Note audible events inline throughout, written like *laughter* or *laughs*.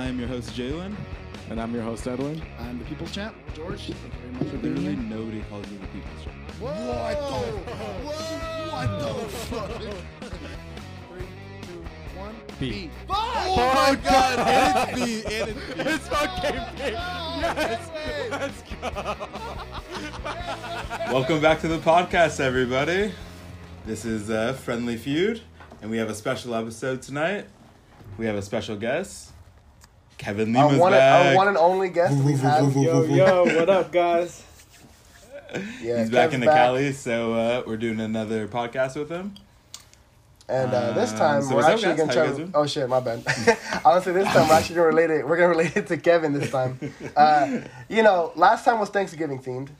I am your host, Jalen. And I'm your host, Edwin. I'm the People's Champ, George. Thank you very much for being Literally here. nobody calls me the people's champ. What the? What the fuck? Three, two, one. B. Oh my God! and it's B, and it's B. It's *laughs* fucking big. Yes. Let's go. Welcome back to the podcast, everybody. This is uh, Friendly Feud, and we have a special episode tonight. We have a special guest, Kevin Our Lima's one, back. our one and only guest we have. Yo, yo, what up, guys? *laughs* Yeah, He's back in the Cali, so uh, we're doing another podcast with him. And uh, this Um, time so we're actually gonna try. To, oh shit, my bad. *laughs* Honestly, this time we're actually gonna relate it. We're gonna *laughs* relate it to Kevin this time. Uh, you know, last time was Thanksgiving themed.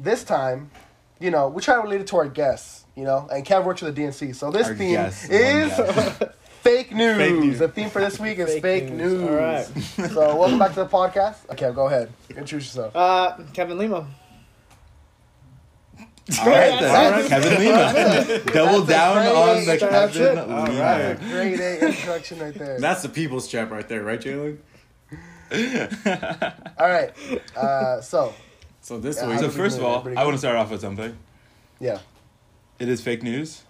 This time, you know, we try to relate it to our guests. You know, and Kev works for the DNC, so this Our theme guest, is one guy. Fake news. Fake news. The theme for this week is fake, Fake news. news. All right. *laughs* So welcome back to the podcast. Okay, go ahead. Introduce yourself. Uh, Kevin Lima. All right, then. All right. Kevin Lima. Double down on the intro. That's Kevin. Lima. right. Great A introduction right there. That's the people's champ right there, right, Jalen? *laughs* All right. Uh, so So this Yeah, week, So first of all, I want to start off with something. yeah. It is fake news,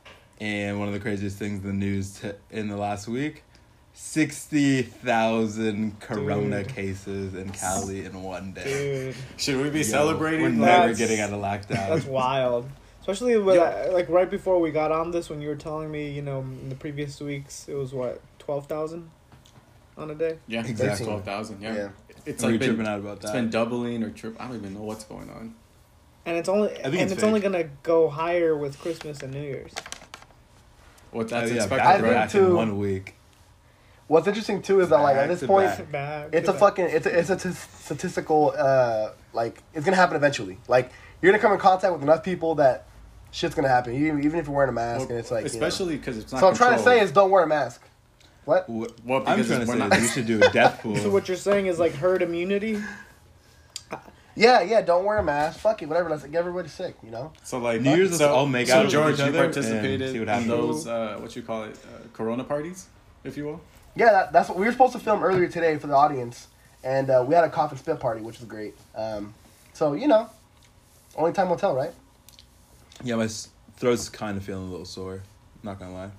and one of the craziest things in the news t- in the last week: sixty thousand Corona Dude. cases in Cali in one day. Dude, should we be Yo, celebrating? We're like- never That's- getting out of lockdown. that's *laughs* wild. Especially with, Yo. uh, like right before we got on this, when you were telling me, you know, in the previous weeks, it was what twelve thousand on a day. Yeah, Exactly. exactly. Twelve thousand. Yeah. Yeah. It's Are you like been, tripping out about that. It's been doubling or trip. I don't even know what's going on. And it's only and it's it's, only gonna go higher with Christmas and New Year's. What that's yeah, expected, back I to think right? back too- in one week. What's interesting too is that like at this point, back. Bad. it's a fucking it's a, it's a t- statistical uh like it's gonna happen eventually. Like you're gonna come in contact with enough people that shit's gonna happen. Even even if you're wearing a mask and it's like you know. especially because it's not. So I'm trying to say is don't wear a mask. What? What? Well, I'm trying to say not- is we should do a death *laughs* pool. So what you're saying is like herd immunity. Yeah, yeah. Don't wear a mask. Fuck it, whatever. Let's get everybody sick. You know. So like New Year's, let's so, all make so out George, you other and participated see what in those uh, what you call it, uh, Corona parties, if you will. Yeah, that, that's what we were supposed to film earlier today for the audience, and uh, we had a cough and spit party, which was great. Um, so you know, only time will tell, right? yeah, my throat's kind of feeling a little sore. Not gonna lie.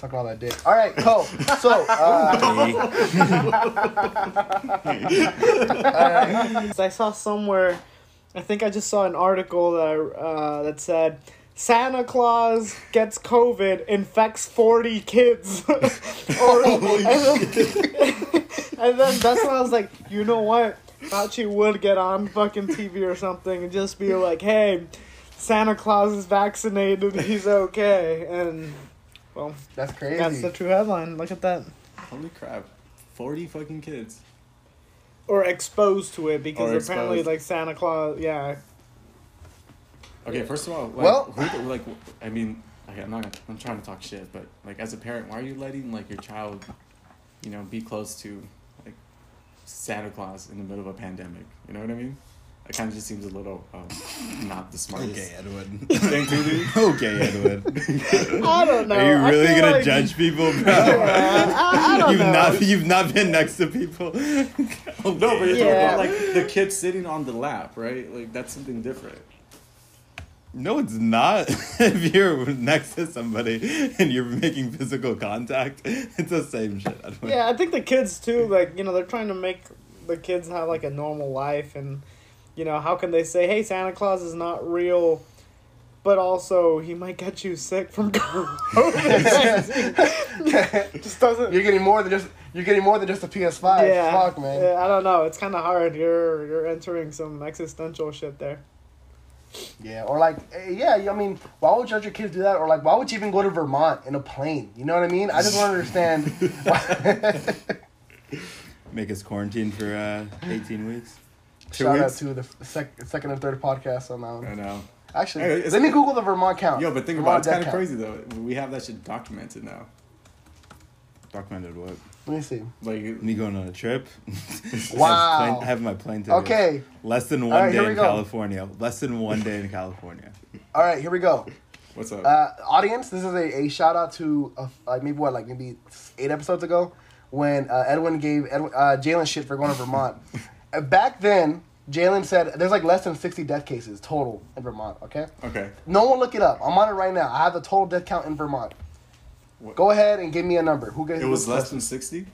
Sucking all that dick. All right, cool. So, uh, *laughs* *laughs* I saw somewhere, I think I just saw an article that I, uh, that said Santa Claus gets COVID, infects forty kids, *laughs* or, and, then, and then that's when I was like, you know what? Fauci would get on fucking TV or something and just be like, hey. Santa Claus is vaccinated. He's okay, and well, that's crazy. that's the true headline. Look at that. Holy crap, forty fucking kids. Or exposed to it because Or apparently, exposed. like Santa Claus, yeah, Okay, first of all, like, Well- who, like, I mean, okay, I'm not, gonna, I'm trying to talk shit, but like, as a parent, why are you letting like your child, you know, be close to like Santa Claus in the middle of a pandemic? You know what I mean? It kind of just seems a little um, not the smartest Okay, Edwin. *laughs* thing to do. *laughs* okay, Edwin. I don't know. Are you really gonna like- judge people, *laughs* bro? Yeah, I, I don't you've know. not you've not been next to people. No, but you're Yeah. talking about like the kid sitting on the lap, right? Like that's something different. No, it's not. if you're next to somebody and you're making physical contact, it's the same shit. Edwin. Yeah, I think the kids too. Like you know, they're trying to make the kids have like a normal life, and you know, how can they say, "Hey, Santa Claus is not real," but also he might get you sick from *laughs* COVID. *laughs* Just doesn't. You're getting more than just you're getting more than just a PS5. yeah, Fuck, man. Yeah, I don't know. It's kind of hard. You're you're entering some existential shit there. Yeah, or like, eh, yeah, I mean, why would you let your kids do that? Or like, why would you even go to Vermont in a plane? You know what I mean? I just don't understand. *laughs* Make us quarantine for uh, 18 weeks. Two Shout out to the sec- second and third podcast on that I one. know. Actually, Hey, it's- let me Google the Vermont count. Yo, but think Vermont about it, it's kind of count. crazy though. We have that shit documented now. Documented what? Let me see. Like Me going on a trip. *laughs* Wow. Have plane, having my plane ticket. Okay, Less than one All right, day in go. California. Less than one day in California. *laughs* all right, here we go. what's up? Uh, audience, this is a, a shout out to uh, like maybe what like maybe eight episodes ago. when uh, Edwin gave Edwin, uh, Jalen shit for going to Vermont. *laughs* Uh, Back then, Jalen said there's like less than 60 death cases total in Vermont. Okay, Okay. no one look it up. I'm on it right now. I have the total death count in Vermont. What- Go ahead and give me a number. Who gets It was less than sixty.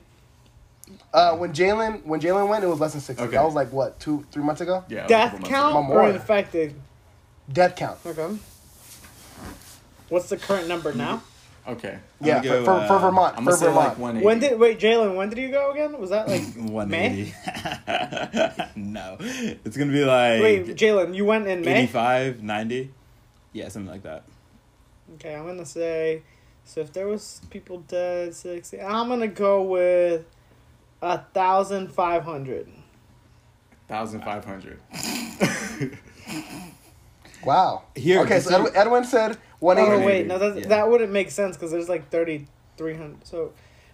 Uh, when Jalen when Jalen went, it was less than 60. Okay. That was like what two three months ago. Yeah. it was a Death count ago. ago. or More. infected? Death count. Okay. What's the current number now? Okay. Yeah, gonna go, for, for, for uh, Vermont. I'm for Vermont. like. When did wait, Jalen? When did you go again? Was that like *laughs* May? 180. *laughs* no. It's going to be like Wait, Jalen, you went in May. 85, 90. Yeah, something like that. Okay, I'm gonna say. So if there was people dead, sixty, I'm gonna go with a thousand five hundred. thousand five hundred. *laughs* Wow. Here, Okay, so so- Edwin, Edwin said 180. Oh wait, no, that Yeah. that wouldn't make sense because there's like thirty three hundred. So,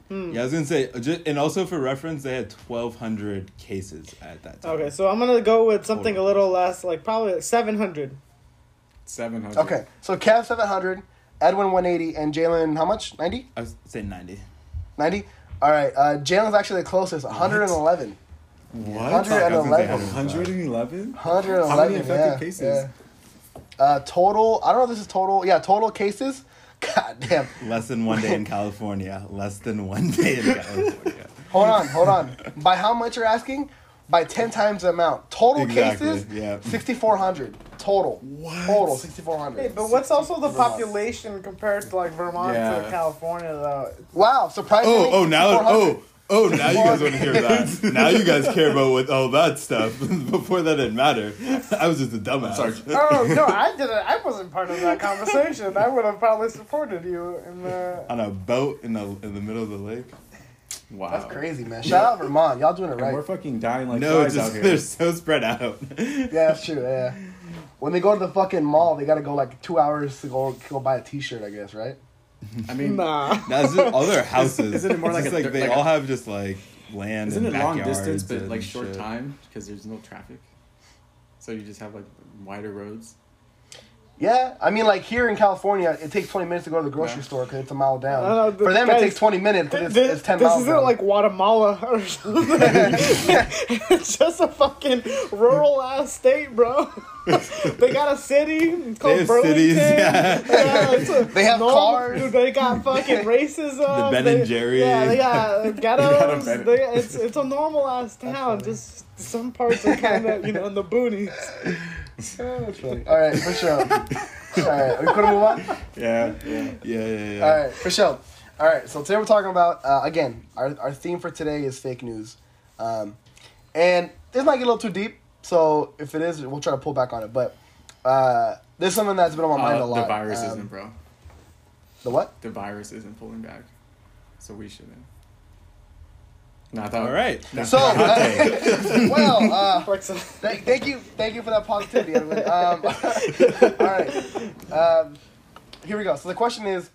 hmm. Yeah, I was going to say, ju- and also for reference, they had 1,200 cases at that time. Okay, so I'm gonna go with something a little less, like probably like seven hundred. Seven hundred. Okay, so Kev 700, Edwin 180, and Jalen how much? 90? I was saying 90. 90? All right, uh, Jalen's actually the closest, 111. What? I thought I was gonna say 111. 111? 111. How many infected yeah, cases? yeah. Uh, total, I don't know if this is total. Yeah, total cases. *laughs* God damn. Less than one day in *laughs* California. Less than one day in *laughs* California. Hold on, hold on. By how much you're asking? By 10 times the amount. Total Exactly, cases? yeah. 6,400. Total. What? Total, 6,400. Hey, but what's also the Vermont. population compared to like Vermont Yeah. to California though? Wow, surprisingly. Oh, oh, now, oh, oh, now you guys want to hear that. Now you guys care about what all that stuff. *laughs* Before that didn't matter. I was just a dumbass. Sorry. Oh no, I didn't. I wasn't part of that conversation. I would have probably supported you in the. On a boat in the in the middle of the lake. Wow. That's crazy, man. Shout out Vermont. Y'all doing it And right. we're fucking dying like no, flies it's out just here. they're so spread out. Yeah, that's true. Yeah. When they go to the fucking mall, they gotta go like two hours to go go buy a T-shirt. I guess, right? *laughs* I mean, Nah. That's *laughs* just all their houses. Isn't it more like a like they like all a- have just like land isn't and it long distance but like short shit. time because there's no traffic? So you just have like wider roads. Yeah. I mean, like here in California, it takes twenty minutes to go to the grocery Yeah. store because it's a mile down. I know, For them, guys, it takes twenty minutes because it's, This, it's ten this miles. isn't down. like Guatemala or something. *laughs* it's just a fucking rural ass state, bro. *laughs* they got a city called have Burlington. cities, yeah. it's a They have normal- cars. Dude, they got fucking *laughs* racism. The Ben they, and Jerry. Yeah, they got ghettos. Ben- they, it's it's a normal ass town. Just some parts are kind of you know in the boonies. Oh, that's funny. All right, for sure. All right, are we gonna move on? Yeah, yeah. Yeah, yeah, yeah. All right, for sure. All right, so today we're talking about uh, again. Our, our theme for today is fake news, um, and this might get a little too deep. So if it is, we'll try to pull back on it. But uh, this is something that's been on my mind Uh, a lot. the virus Um, isn't, bro. The what? The virus isn't pulling back, so we shouldn't. No, I thought. All right. So, uh, *laughs* well, uh, Like so- Thank, thank you, thank you for that positivity, Edwin. Um, *laughs* all right, um, here we go. So the question is,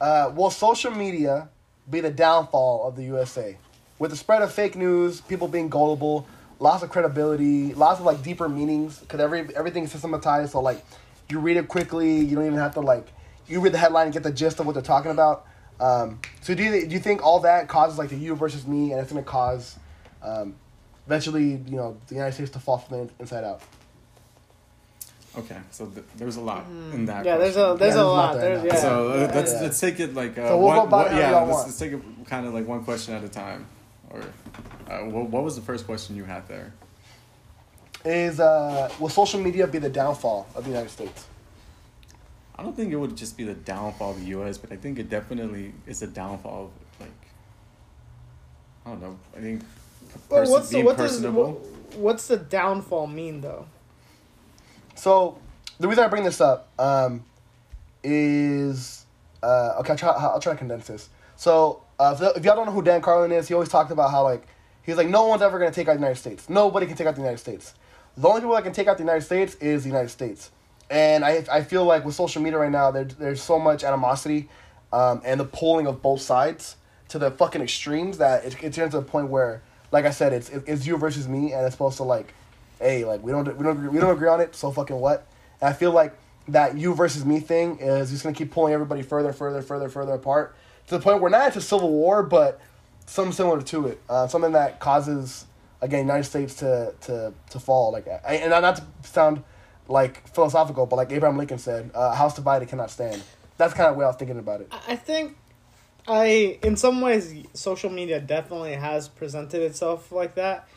uh, will social media be the downfall of the USA? With the spread of fake news, people being gullible, lots of credibility, lots of like deeper meanings, because every everything is systematized. So like, you read it quickly. You don't even have to like, you read the headline and get the gist of what they're talking about. Um, so do you do you think all that causes like the you versus me, and it's gonna cause um, eventually, you know, the United States to fall from the inside out. Okay, so th- there's a lot in that. yeah, there's a question. there's there's a a lot. lot there There's yeah. So uh, let's Yeah. let's take it like uh, So we'll one, go about one- yeah. Let's, let's take it kind of like one question at a time. Or uh, what, what was the first question you had there? Is uh, will social media be the downfall of the United States? I don't think it would just be the downfall of the U.S., but I think it definitely is a downfall of like I don't know. I think Well, person, what's the, being what does personable. what, what's the downfall mean though? So the reason I bring this up um, is uh, okay. I'll try, I'll try to condense this. So uh, if, if y'all don't know who Dan Carlin is, he always talked about how like he's like no one's ever gonna take out the United States. Nobody can take out the United States. The only people that can take out the United States is the United States. And I, I feel like with social media right now, there, there's so much animosity um, and the pulling of both sides to the fucking extremes that it, it turns to a point where, like I said, it's it's you versus me, and it's supposed to like, hey, like we don't we don't agree- we don't agree on it, so fucking what? And I feel like that you versus me thing is just gonna keep pulling everybody further, further, further, further apart to the point where not it's a civil war, but something similar to it. Uh, something that causes again United States to to to fall. Like, and not to sound like philosophical, but like Abraham Lincoln said, uh, "House divided cannot stand." That's kind of way I was thinking about it. I think I in some ways social media definitely has presented itself like that.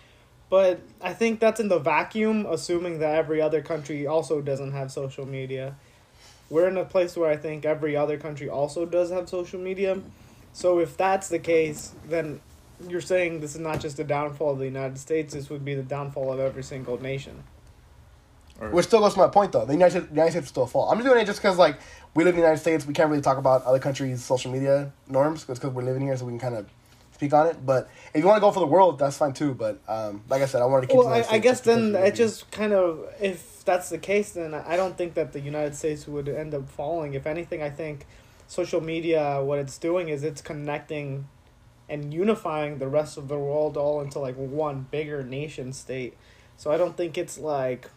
But I think that's in the vacuum assuming that every other country also doesn't have social media. We're in a place where I think every other country also does have social media. So if that's the case, then you're saying this is not just the downfall of the United States, this would be the downfall of every single nation. Or, Which still goes to my point, though. The United States, the United States is still fall. I'm just doing it just because, like, we live in the United States. We can't really talk about other countries' social media norms because we're living here, so we can kind of speak on it. But if you want to go for the world, that's fine too. But um, like I said, I wanted to keep. Well, the I, United I States guess then it just kind of, if that's the case, then I don't think that the United States would end up falling. If anything, I think social media, what it's doing is it's connecting and unifying the rest of the world all into like one bigger nation state. So I don't think it's like.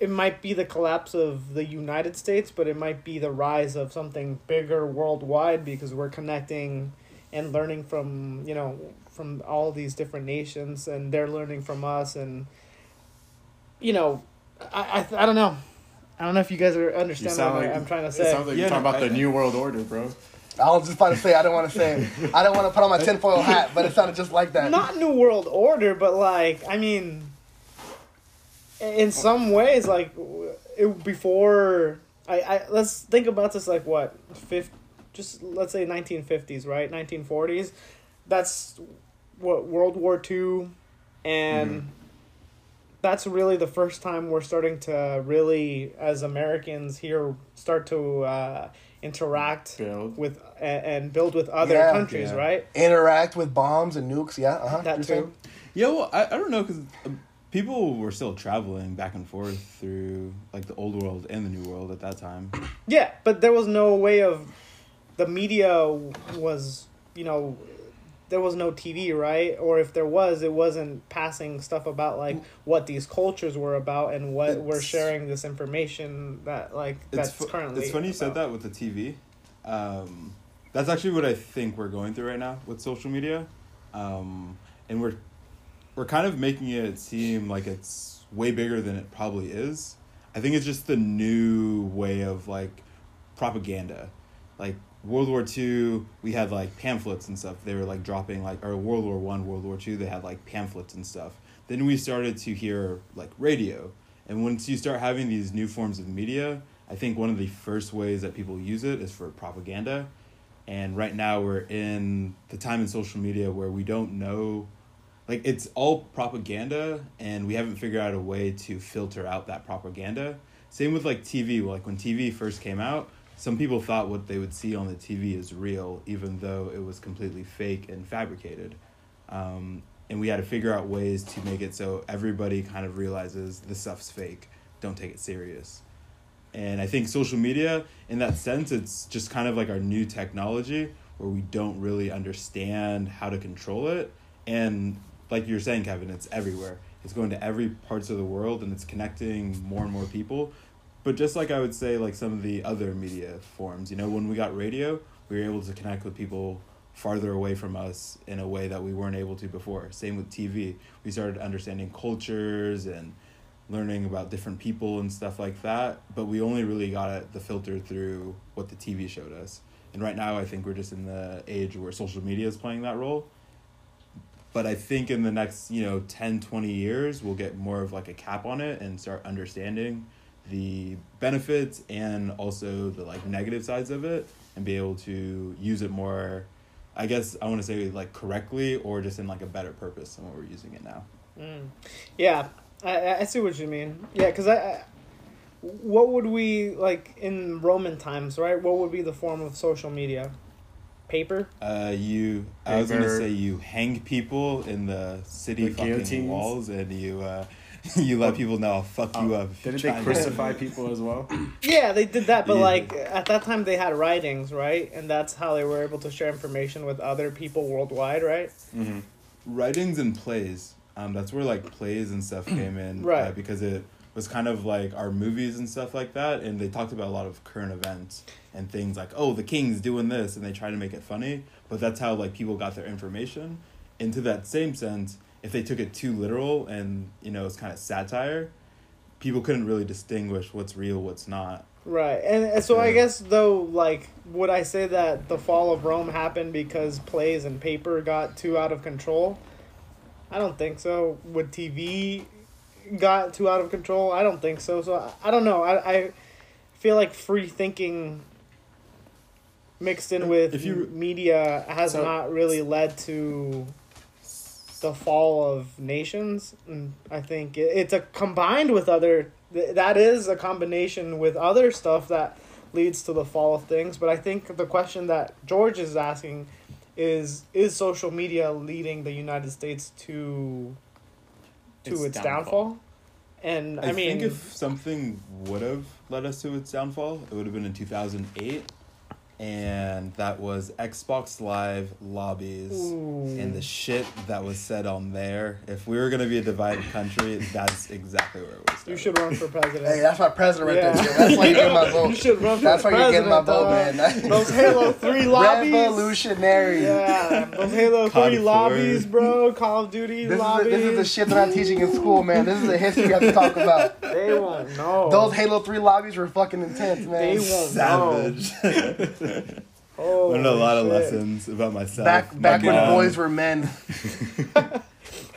It might be the collapse of the United States, but it might be the rise of something bigger worldwide because we're connecting and learning from you know from all these different nations and they're learning from us and you know i i, I don't know i don't know if you guys are you understand what like, i'm trying to It say sounds like Yeah, you're talking no, about I- the New World Order, bro. I was just about to say I don't want to say it. I don't want to put on my tinfoil hat, but it sounded just like that. not new world order but like i mean in some ways like it, before I, I let's think about this like what fifth just let's say 1950s right 1940s that's what world war ii and that's really the first time we're starting to really as americans here start to uh, interact Build. with and, and build with other Yeah. countries Yeah. right Interact with bombs and nukes. Yeah, uh huh. that too Yeah, well, I, I don't know because people were still traveling back and forth through like the old world and the new world at that time. Yeah, but there was no way of the media was, you know, there was no TV, right? Or if there was, it wasn't passing stuff about like what these cultures were about and what we're sharing this information that like that's fu- currently. It's funny you said that with the TV. Um, that's actually what I think we're going through right now with social media, um, and we're we're kind of making it seem like it's way bigger than it probably is. I think it's just the new way of like propaganda, like World War Two. We had like pamphlets and stuff. They were like dropping like or World War One, World War Two. They had like pamphlets and stuff. Then we started to hear like radio, and once you start having these new forms of media, I think one of the first ways that people use it is for propaganda. And right now we're in the time in social media where we don't know like it's all propaganda and we haven't figured out a way to filter out that propaganda. Same with like TV, like when TV first came out, some people thought what they would see on the TV is real even though it was completely fake and fabricated. Um, and we had to figure out ways to make it so everybody kind of realizes this stuff's fake. Don't take it serious. And I think social media, in that sense, it's just kind of like our new technology where we don't really understand how to control it. And like you're saying, Kevin, it's everywhere. It's going to every parts of the world and it's connecting more and more people. But just like I would say, like some of the other media forms, you know, when we got radio, we were able to connect with people farther away from us in a way that we weren't able to before. Same with TV. We started understanding cultures and learning about different people and stuff like that. But we only really got it, the filter through what the TV showed us. And right now, I think we're just in the age where social media is playing that role. But I think in the next, you know, 10, 20 years, we'll get more of like a cap on it and start understanding the benefits and also the like negative sides of it and be able to use it more I guess I want to say like correctly or just in like a better purpose than what we're using it now. Mm. Yeah, I- I, see what you mean. Yeah, because I, I, what would we like in Roman times, right? What would be the form of social media? Paper. Uh, you, I was gonna say you hang people in the city The fucking guillotines. walls, and you, uh, *laughs* you let people know I'll fuck you up. Didn't they and- crucify *laughs* people as well? *clears throat* Yeah, they did that, but Yeah. like at that time they had writings, right? And that's how they were able to share information with other people worldwide, right? writings and plays. Um, that's where like plays and stuff *clears throat* came in, Right. Uh, because it was kind of like our movies and stuff like that, and they talked about a lot of current events and things like, oh, the king's doing this, and they try to make it funny, but that's how like people got their information. Into that same sense, if they took it too literal and you know it's kind of satire, people couldn't really distinguish what's real, what's not. Right, and, and so I guess though, like, would I say that the fall of Rome happened because plays and paper got too out of control? I don't think so. Would TV got too out of control? I don't think so. So I, I don't know. I, I feel like free thinking mixed in with If you- media has So- not really led to the fall of nations. And I think it, it's a combined with other. That is a combination with other stuff that leads to the fall of things. But I think the question that George is asking is: Is social media leading the United States to to its, Its downfall? downfall. And I, I, mean, think if something would have led us to its downfall, it would have been in 2008. And that was Xbox Live lobbies Ooh. and the shit that was said on there. If we were going to be a divided country, that's exactly where it was. you should run for president. Hey, that's my president right Yeah. there. That's why you're getting my *laughs* You vote. should run for That's why you're getting my vote, dog. man. *laughs* Those Halo Three lobbies. Revolutionary. Yeah, those Halo COD 3 four. lobbies, bro. Call of Duty This is, the, lobbies. this is the shit that I'm teaching in school, man. This is the history you have to talk about. They won't know. Those Halo 3 lobbies were fucking intense, They man. won't Savage. *laughs* Oh, *laughs* Learned a lot of lessons about myself. Back my when mom. boys were men. when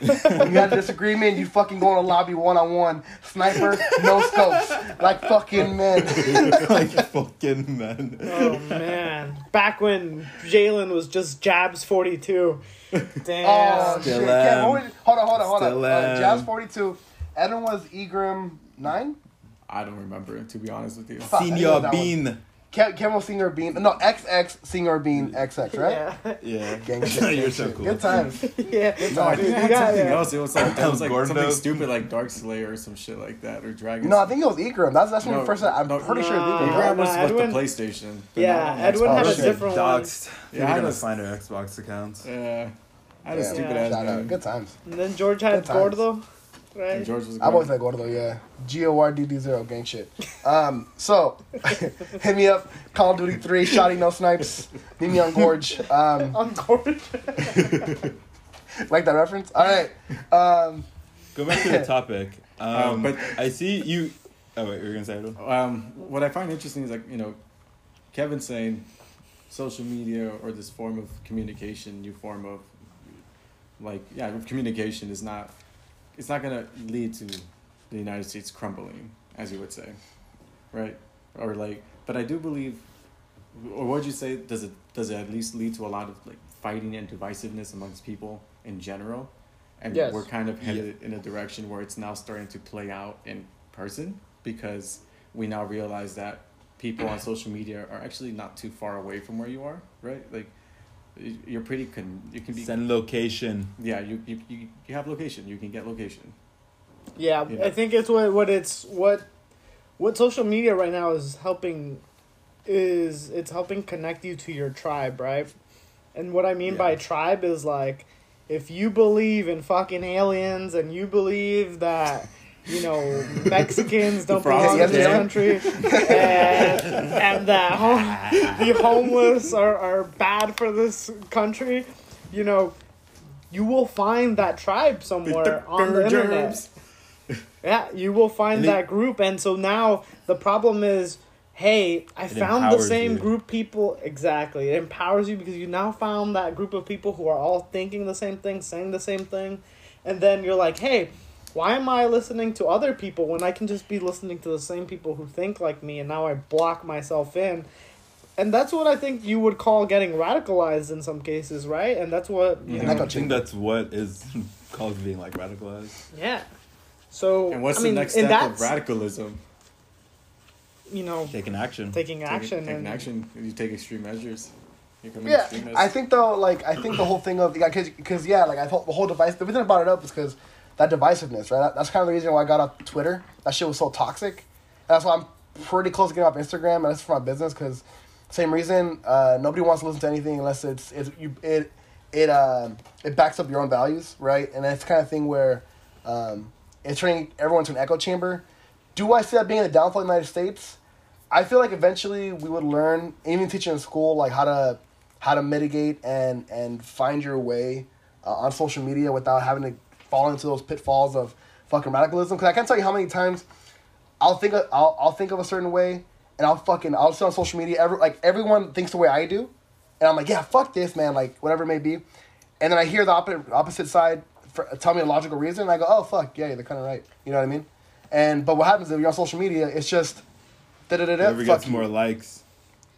*laughs* you had a disagreement, you fucking go in a lobby one on one. Sniper, no scopes. Like fucking men. *laughs* like fucking men. Oh man, back when Jalen was just jabs forty two. Damn. Oh Still shit. am. Yeah, what was- hold on, hold on, hold Still on. Uh, am. Jazz 42. Edwin was Egrim 9? I don't remember to be honest with you. Fuck, I think it was Senior that Bean. Ke- Kevin was Senior Bean. No, XX Senior Bean XX, right? Yeah, Yeah. *laughs* Gang *laughs* shit. gang You're so cool. Good times. *laughs* yeah. No, I think Dude, it you had got- something yeah. else. It was like it was like Gordo. something stupid like Dark Slayer or some shit like that or Dragon. No, I think it was Egrim. That's, that's when No, we first said. I'm no, pretty sure it was nah. Egrim. Program was Nah, with Edwin- the PlayStation. but Yeah, not on Edwin Xbox. had a oh, shit. different one. Doxed. Yeah, People I are gonna find our Xbox accounts. Yeah, I had a Yeah, stupid Yeah. ass Shout out. name. Good times. And then George had Good times. Gordo, right? And George was. I've always had Gordo, yeah. G O R D D 0, gang shit. Um, so, *laughs* hit me up. Call of Duty 3, Shotty No Snipes. Meet me on Gorge. Um, *laughs* On Gorge. *laughs* like that reference? All right. Um, Go back to the topic. Um, Um, but- I see you. Oh wait, you were gonna say it. Um, what I find interesting is like you know, Kevin saying social media or this form of communication, new form of like yeah, communication is not it's not gonna lead to the United States crumbling, as you would say, right? Or like, but I do believe, or what would you say does it does it at least lead to a lot of like fighting and divisiveness amongst people in general? And Yes. we're kind of headed in a direction where it's now starting to play out in person because we now realize that people on social media are actually not too far away from where you are, right? Like y- you're pretty con you can be Send location. yeah, you, you you you have location, you can get location. Yeah, Yeah. I think it's what what it's what what social media right now is helping is it's helping connect you to your tribe, right? And what I mean by tribe is like if you believe in fucking aliens and you believe that you know Mexicans don't belong in this country uh, and, and that hom- the homeless are, are bad for this country, you know, you will find that tribe somewhere on the internet. Yeah, you will find that group, and so now the problem is, hey, I It found the same you. group people. Exactly, it empowers you because you now found that group of people who are all thinking the same thing, saying the same thing, and then you're like, hey, why am I listening to other people when I can just be listening to the same people who think like me, and now I block myself in. And that's what I think you would call getting radicalized in some cases, right? And that's what you Yeah. know. I think that's what is *laughs* called being like radicalized. Yeah. So And what's I mean, the next step of radicalism? You know, Taking action. taking action Taking, and taking action. You take extreme measures. You become an yeah. I think though, like, I think the whole thing of, yeah, cause, cause yeah, like, I thought the whole device, the reason I brought it up is because that divisiveness, right? That, that's kind of the reason why I got off Twitter. That shit was so toxic. That's why I'm pretty close to getting off Instagram, and that's for my business, because same reason, uh, nobody wants to listen to anything unless it's, it's you, it, it, uh, it backs up your own values, right? And the kind of thing where, um, it's turning everyone to an echo chamber Do I see that being a downfall in the United States? I feel like eventually we would learn, even teaching in school, like how to how to mitigate and and find your way uh, on social media without having to fall into those pitfalls of fucking radicalism. Because I can't tell you how many times I'll think of, I'll I'll think of a certain way, and I'll fucking I'll see on social media every like everyone thinks the way I do, and I'm like yeah fuck this man like whatever it may be, and then I hear the opposite opposite side for, tell me a logical reason, and I go oh fuck yeah they're kind of right you know what I mean, and but what happens if you're on social media it's just da da da da Whoever gets you. more likes.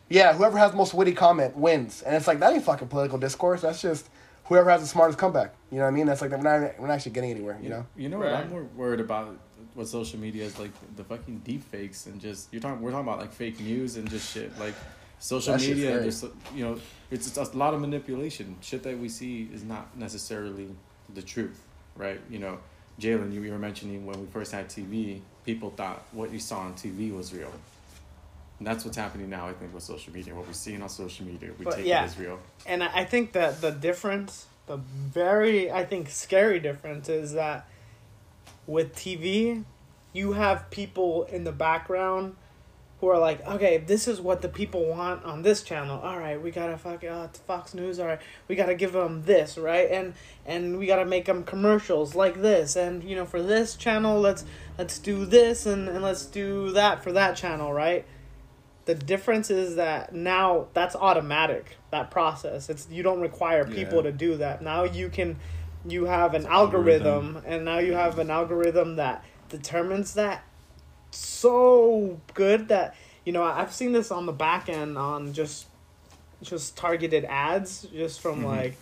Yeah, whoever has the most witty comment wins, and it's like that ain't fucking political discourse. That's just whoever has the smartest comeback. You know what I mean? That's like we're not we're not actually getting anywhere. You know? You know Right. what I'm more worried about what social media is like the fucking deep fakes and just you're talking we're talking about like fake news and just shit like social That media scary. just you know it's just a lot of manipulation shit that we see is not necessarily the truth right you know Jalen you, you were mentioning when we first had TV people thought what you saw on TV was real and that's what's happening now I think with social media what we're seeing on social media we But take yeah. it as real and I think that the difference, the very I think scary difference is that with TV, you have people in the background who are like, okay, this is what the people want on this channel. All right, we gotta fuck uh, it's Fox News. All right, we gotta give them this, right? And and we gotta make them commercials like this. And you know, for this channel, let's let's do this and and let's do that for that channel, right? The difference is that now that's automatic. That process. It's you don't require people Yeah. to do that. Now you can, you have an algorithm. algorithm, and now you have an algorithm that determines that so good that you know I've seen this on the back end on just just targeted ads just from Mhm. like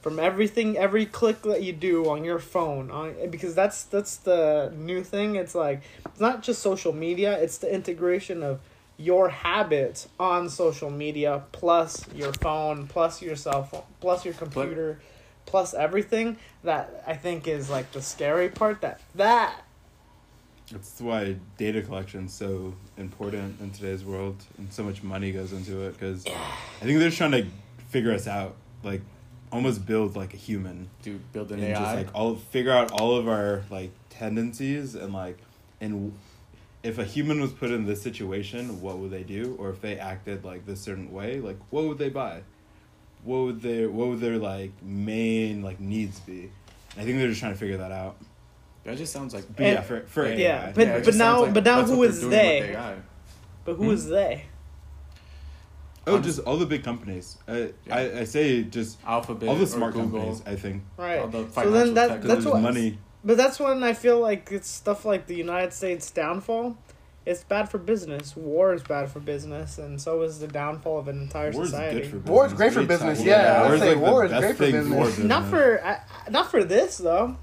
from everything every click that you do on your phone on because that's that's the new thing it's like it's not just social media it's the integration of your habits on social media plus your phone plus your cell phone plus your computer plus everything that i think is like the scary part that that That's why data collection is so important in today's world, and so much money goes into it. Because I think they're just trying to figure us out, like almost build like a human, dude build an and AI just like all figure out all of our like tendencies and like and if a human was put in this situation, what would they do? Or if they acted like this certain way, like what would they buy? What would their what would their like main like needs be? I think they're just trying to figure that out. that just sounds like But yeah, And- for for yeah, AI. but- it but now- like but now that's who what is they're doing with they? AI. but who Hmm? is they Oh, just all the big companies. Uh, Yeah. I, I say just Alphabet, all the or smart Google, companies. I think right all the so financial then that tech that's there's what money. But that's when I feel like it's stuff like the United States downfall. It's bad for business. War is bad for business, and so is the downfall of an entire War's society. good for business. War's great for business, time. yeah, I would say the war is great for thing business. not for uh, not for this though.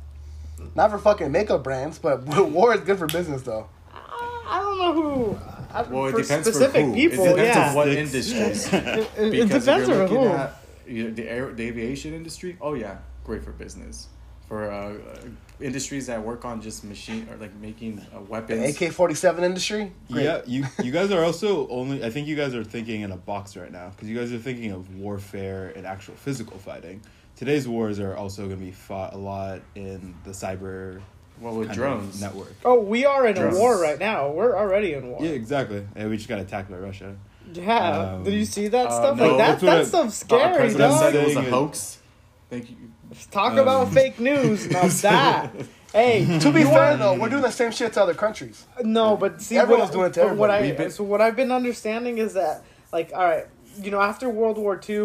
Not for fucking makeup brands, but *laughs* war is good for business though. I, I don't know who. I, Well, it for depends specific for who. people. it depends yeah, on what Sticks. industries. *laughs* it, it, it because depends if you're on looking who. at you know, the air, the aviation industry, oh yeah, great for business. For uh, uh, industries that work on just machine or like making uh, weapons, AK forty seven industry. Great. Yeah, you you guys are also only. I think you guys are thinking in a box right now because you guys are thinking of warfare and actual physical fighting. Today's wars are also going to be fought a lot in the cyber well with kind drones. of network. Oh, we are in a war right now. We're already in war. Yeah, exactly. And we just got attacked by Russia. Yeah. Um, Did you see that uh, stuff? no, like that. that's what That I- stuff's Our scary, president dog. said it was a hoax. Thank you. Talk Um, about fake news. Now *laughs* that. Hey, To be fair though, we're doing the same shit to other countries. No, but see, Everyone's what, doing it to but what I everybody. Been- so what I've been understanding is that like all right, you know, after World War II,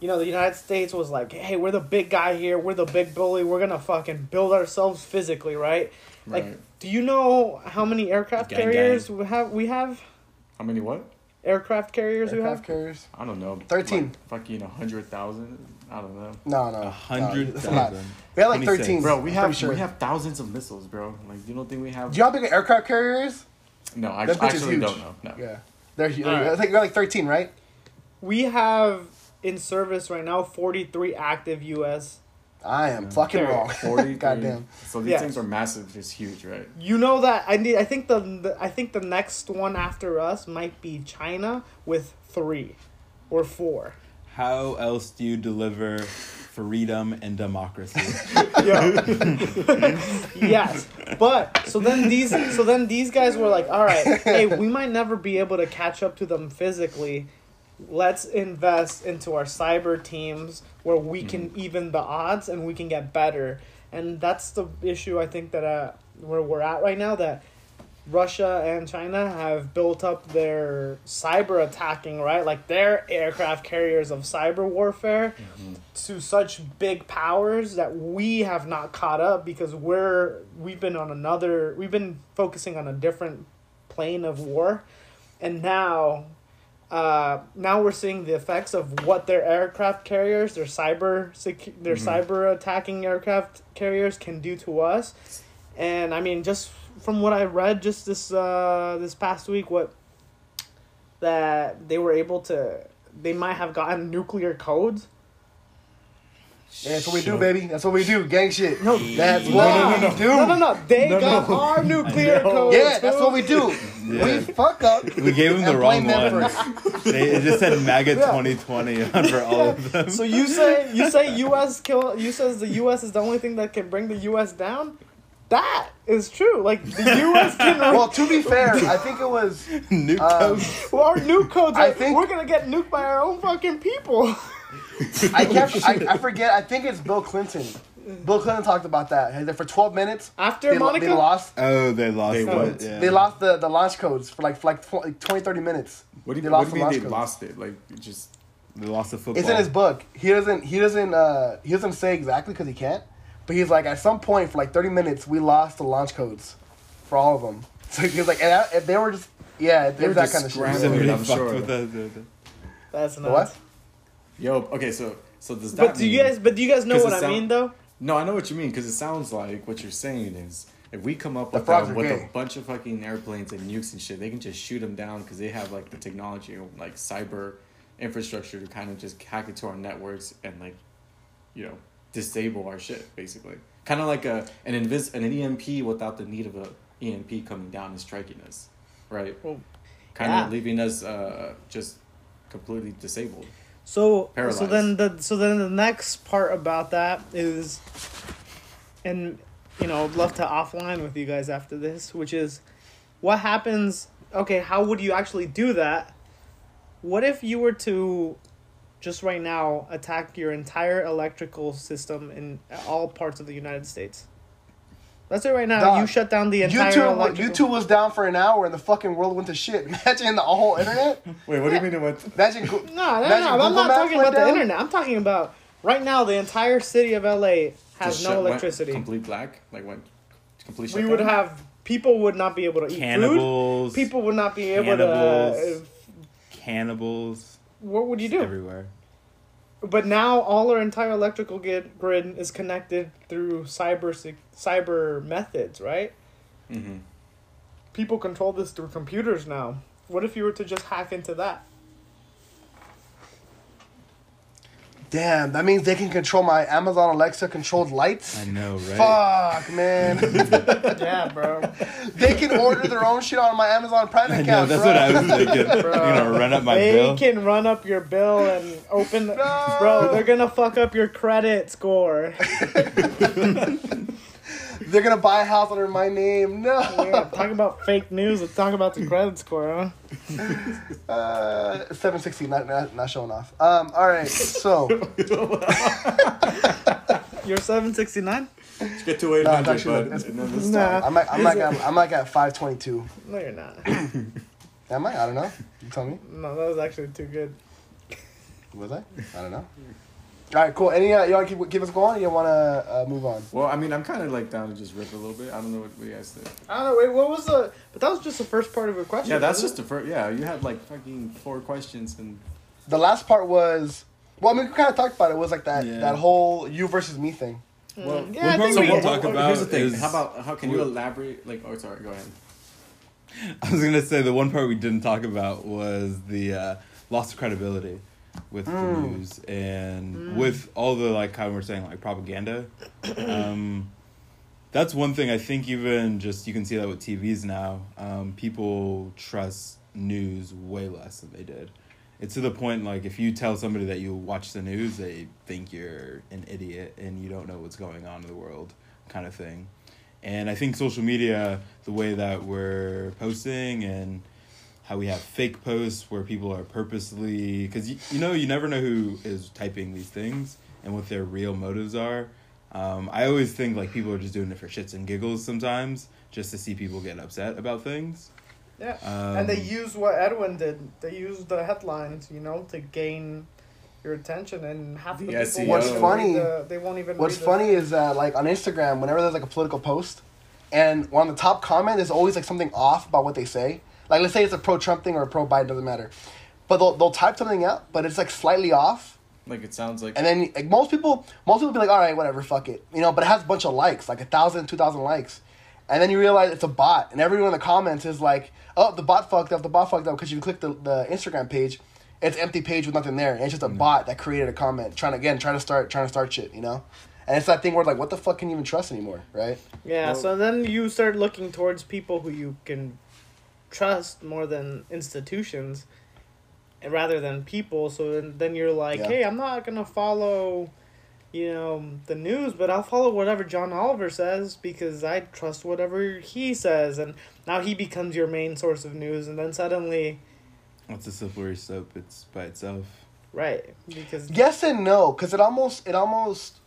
you know, the United States was like, hey, we're the big guy here, we're the big bully, we're gonna fucking build ourselves physically, right? Like, Right. do you know how many aircraft Gang, carriers we have? We have How many what? aircraft carriers. we Aircraft have. carriers. I don't know. 13. Like, fucking a hundred thousand. I don't know. No, no, A hundred no, that's a lot. thousand. We had like 26. thirteen. Bro, we I'm have sure. we have thousands of missiles, bro. Like you don't think we have? Do y'all how big aircraft carriers? No, I That actually don't know. No. Yeah, they're huge. Alright. I think we're like thirteen, right? We have in service right now forty three active U.S. I am fucking Carrier. wrong. Forty. *laughs* Goddamn. So these Yeah. things are massive. It's huge, right? You know that I need. I think the, the I think the next one after us might be China with three or four. How else do you deliver freedom and democracy. *laughs* yes, but so then these so then these guys were like, all right, hey, we might never be able to catch up to them physically. Let's invest into our cyber teams where we can even the odds and we can get better. And that's the issue I think that uh, where we're at right now that Russia and China have built up their cyber attacking, right? Like their aircraft carriers of cyber warfare to such big powers that we have not caught up because we're we've been on another we've been focusing on a different plane of war and now uh, now we're seeing the effects of what their aircraft carriers, their cyber secu- their cyber attacking aircraft carriers can do to us. And I mean, just from what I read just this uh, this past week, what that they were able to, they might have gotten nuclear codes. Yeah, that's what we do, baby. That's what we do. Gang shit. No, That's no, what no, we no, do. No, no, no. They No, got no. our nuclear *laughs* know. codes. Yeah, that's what we do. *laughs* Yeah. We fuck up. We gave them the wrong blame them one. first. *laughs* They, it just said MAGA Yeah. 2020 on for all of them. So you say you say U.S. kill you says the U.S. is the only thing that can bring the U.S. down. That is true. Like the *laughs* U.S. can. Well, to be fair, I think it was. *laughs* Nuke Um, codes. well, our nuke codes. I Are, think- we're gonna get nuked by our own fucking people. *laughs* I can't. I, I forget. I think it's Bill Clinton. Bill Clinton talked about that. He For 12 minutes, After they, Monica. they lost. Oh, they lost. They what? Yeah. They lost the, the launch codes for like for like tw- 20, 30 minutes. What do They you, what do you mean they codes. lost it? Like just They lost the football. It's in his book. He doesn't. He doesn't. Uh, he doesn't say exactly because he can't. But he's like, at some point for like thirty minutes, we lost the launch codes for all of them. *laughs* So he's like, and that, if they were just, yeah, They were was that just kind of shit. scrambling. Somebody I'm sure. with the, the, the- That's The nuts. what? yo. Okay, so so does that But do mean? you guys? But do you guys know 'Cause what it I sound- mean, though? No, I know what you mean because it sounds like what you're saying is if we come up The with, frogs a, with a bunch of fucking airplanes and nukes and shit, they can just shoot them down because they have like the technology, like cyber infrastructure to kind of just hack into our networks and like, you know, disable our shit basically. Kind of like a an invis an EMP without the need of a EMP coming down and striking us, right? Well, kind yeah. of leaving us uh, just completely disabled. So so then the so then the next part about that is, and you know, I'd love to offline with you guys after this, which is, what happens? Okay, how would you actually do that? What if you were to, just right now, attack your entire electrical system in all parts of the United States? Let's say right now Dog, you shut down the entire YouTube, electrical. YouTube was down for an hour and the fucking world went to shit. *laughs* Imagine the whole internet. Wait, what do you mean it went? Imagine. Go- No, no, Imagine no. I'm not Maps talking went about the internet. I'm talking about right now. The entire city of LA has just no shut- went electricity. Complete black, like went complete. we shutdown? would have people would not be able to eat food. cannibals. People would not be able to. Uh, Cannibals. Cannibals what would you do? everywhere. But now all our entire electrical grid, grid is connected through cyber cyber methods, right? Mhm. People control this through computers now. What if you were to just hack into that? Damn, that means they can control my Amazon Alexa controlled lights. I know, right? Fuck, man. *laughs* yeah, bro. they can order their own shit on my Amazon Prime I account. know. That's bro. what I was thinking. *laughs* You're gonna run up my they bill. They can run up your bill and open. Bro, they're gonna fuck up your credit score. *laughs* They're gonna buy a house under my name. No. Yeah, talk about fake news. Let's talk about the credit score, huh? *laughs* Uh, seven sixty, not, not not showing off. Um, all right, so *laughs* You're seven sixty nine. Let's get to eight No, actually- bud. it's- And then this Nah. I'm like I'm like at, I'm like at five twenty two. No, you're not. *clears throat* Am I? I don't know. You tell me. No, that was actually too good. Was I? I don't know. All right, cool. Any uh, you want to keep, keep us going? Or you want to uh, move on? Well, I mean, I'm kind of like down to just rip a little bit. I don't know what you guys think. I don't know. Wait, what was the? But that was just the first part of your question. Yeah, that's wasn't just the first. Yeah, you had like fucking four questions and The last part was well, I mean, we kind of talked about it. it was like that Yeah. that whole you versus me thing. well, Mm, yeah, I one think part we we can talk about Here's the thing. is- How about how can you elaborate? Like, oh, sorry. Go ahead. *laughs* I was gonna say the one part we didn't talk about was the uh, loss of credibility with the Mm. news and with all the like how we're saying like propaganda. *coughs* Um, that's one thing I think even just you can see that with TVs now. Um, people trust news way less than they did, it's to the point like if you tell somebody that you watch the news, they think you're an idiot and you don't know what's going on in the world, kind of thing. And I think social media, the way that we're posting and how we have fake posts where people are purposely because you, you know you never know who is typing these things and what their real motives are um, i always think like people are just doing it for shits and giggles sometimes just to see people get upset about things Yeah. um, and they use what Edwin did. They use the headlines, you know, to gain your attention, and half the, The people SEO. What's funny- the- they won't even. What's read the funny thing. is that like on Instagram, whenever there's like a political post, and on the top comment there's always like something off about what they say. Like let's say it's a pro Trump thing or a pro Biden, doesn't matter. But they'll they'll type something out, but it's like slightly off. Like it sounds like And then like, most people most people be like, all right, whatever, fuck it, you know. But it has a bunch of likes, like a thousand, two thousand likes, and then you realize it's a bot, and everyone in the comments is like, oh, the bot fucked up, the bot fucked up, because you click the the Instagram page, it's an empty page with nothing there, and it's just a bot that created a comment, trying to again trying to start trying to start shit, you know. And it's that thing where like, what the fuck can you even trust anymore, right? Yeah, Well- so then you start looking towards people who you can trust more than institutions rather than people. So then, then you're like, Yeah. hey, I'm not going to follow, you know, the news, but I'll follow whatever John Oliver says because I trust whatever he says. And now he becomes your main source of news. And then suddenly, it's a slippery slope it's by itself right, because Yes and no, because it almost it almost,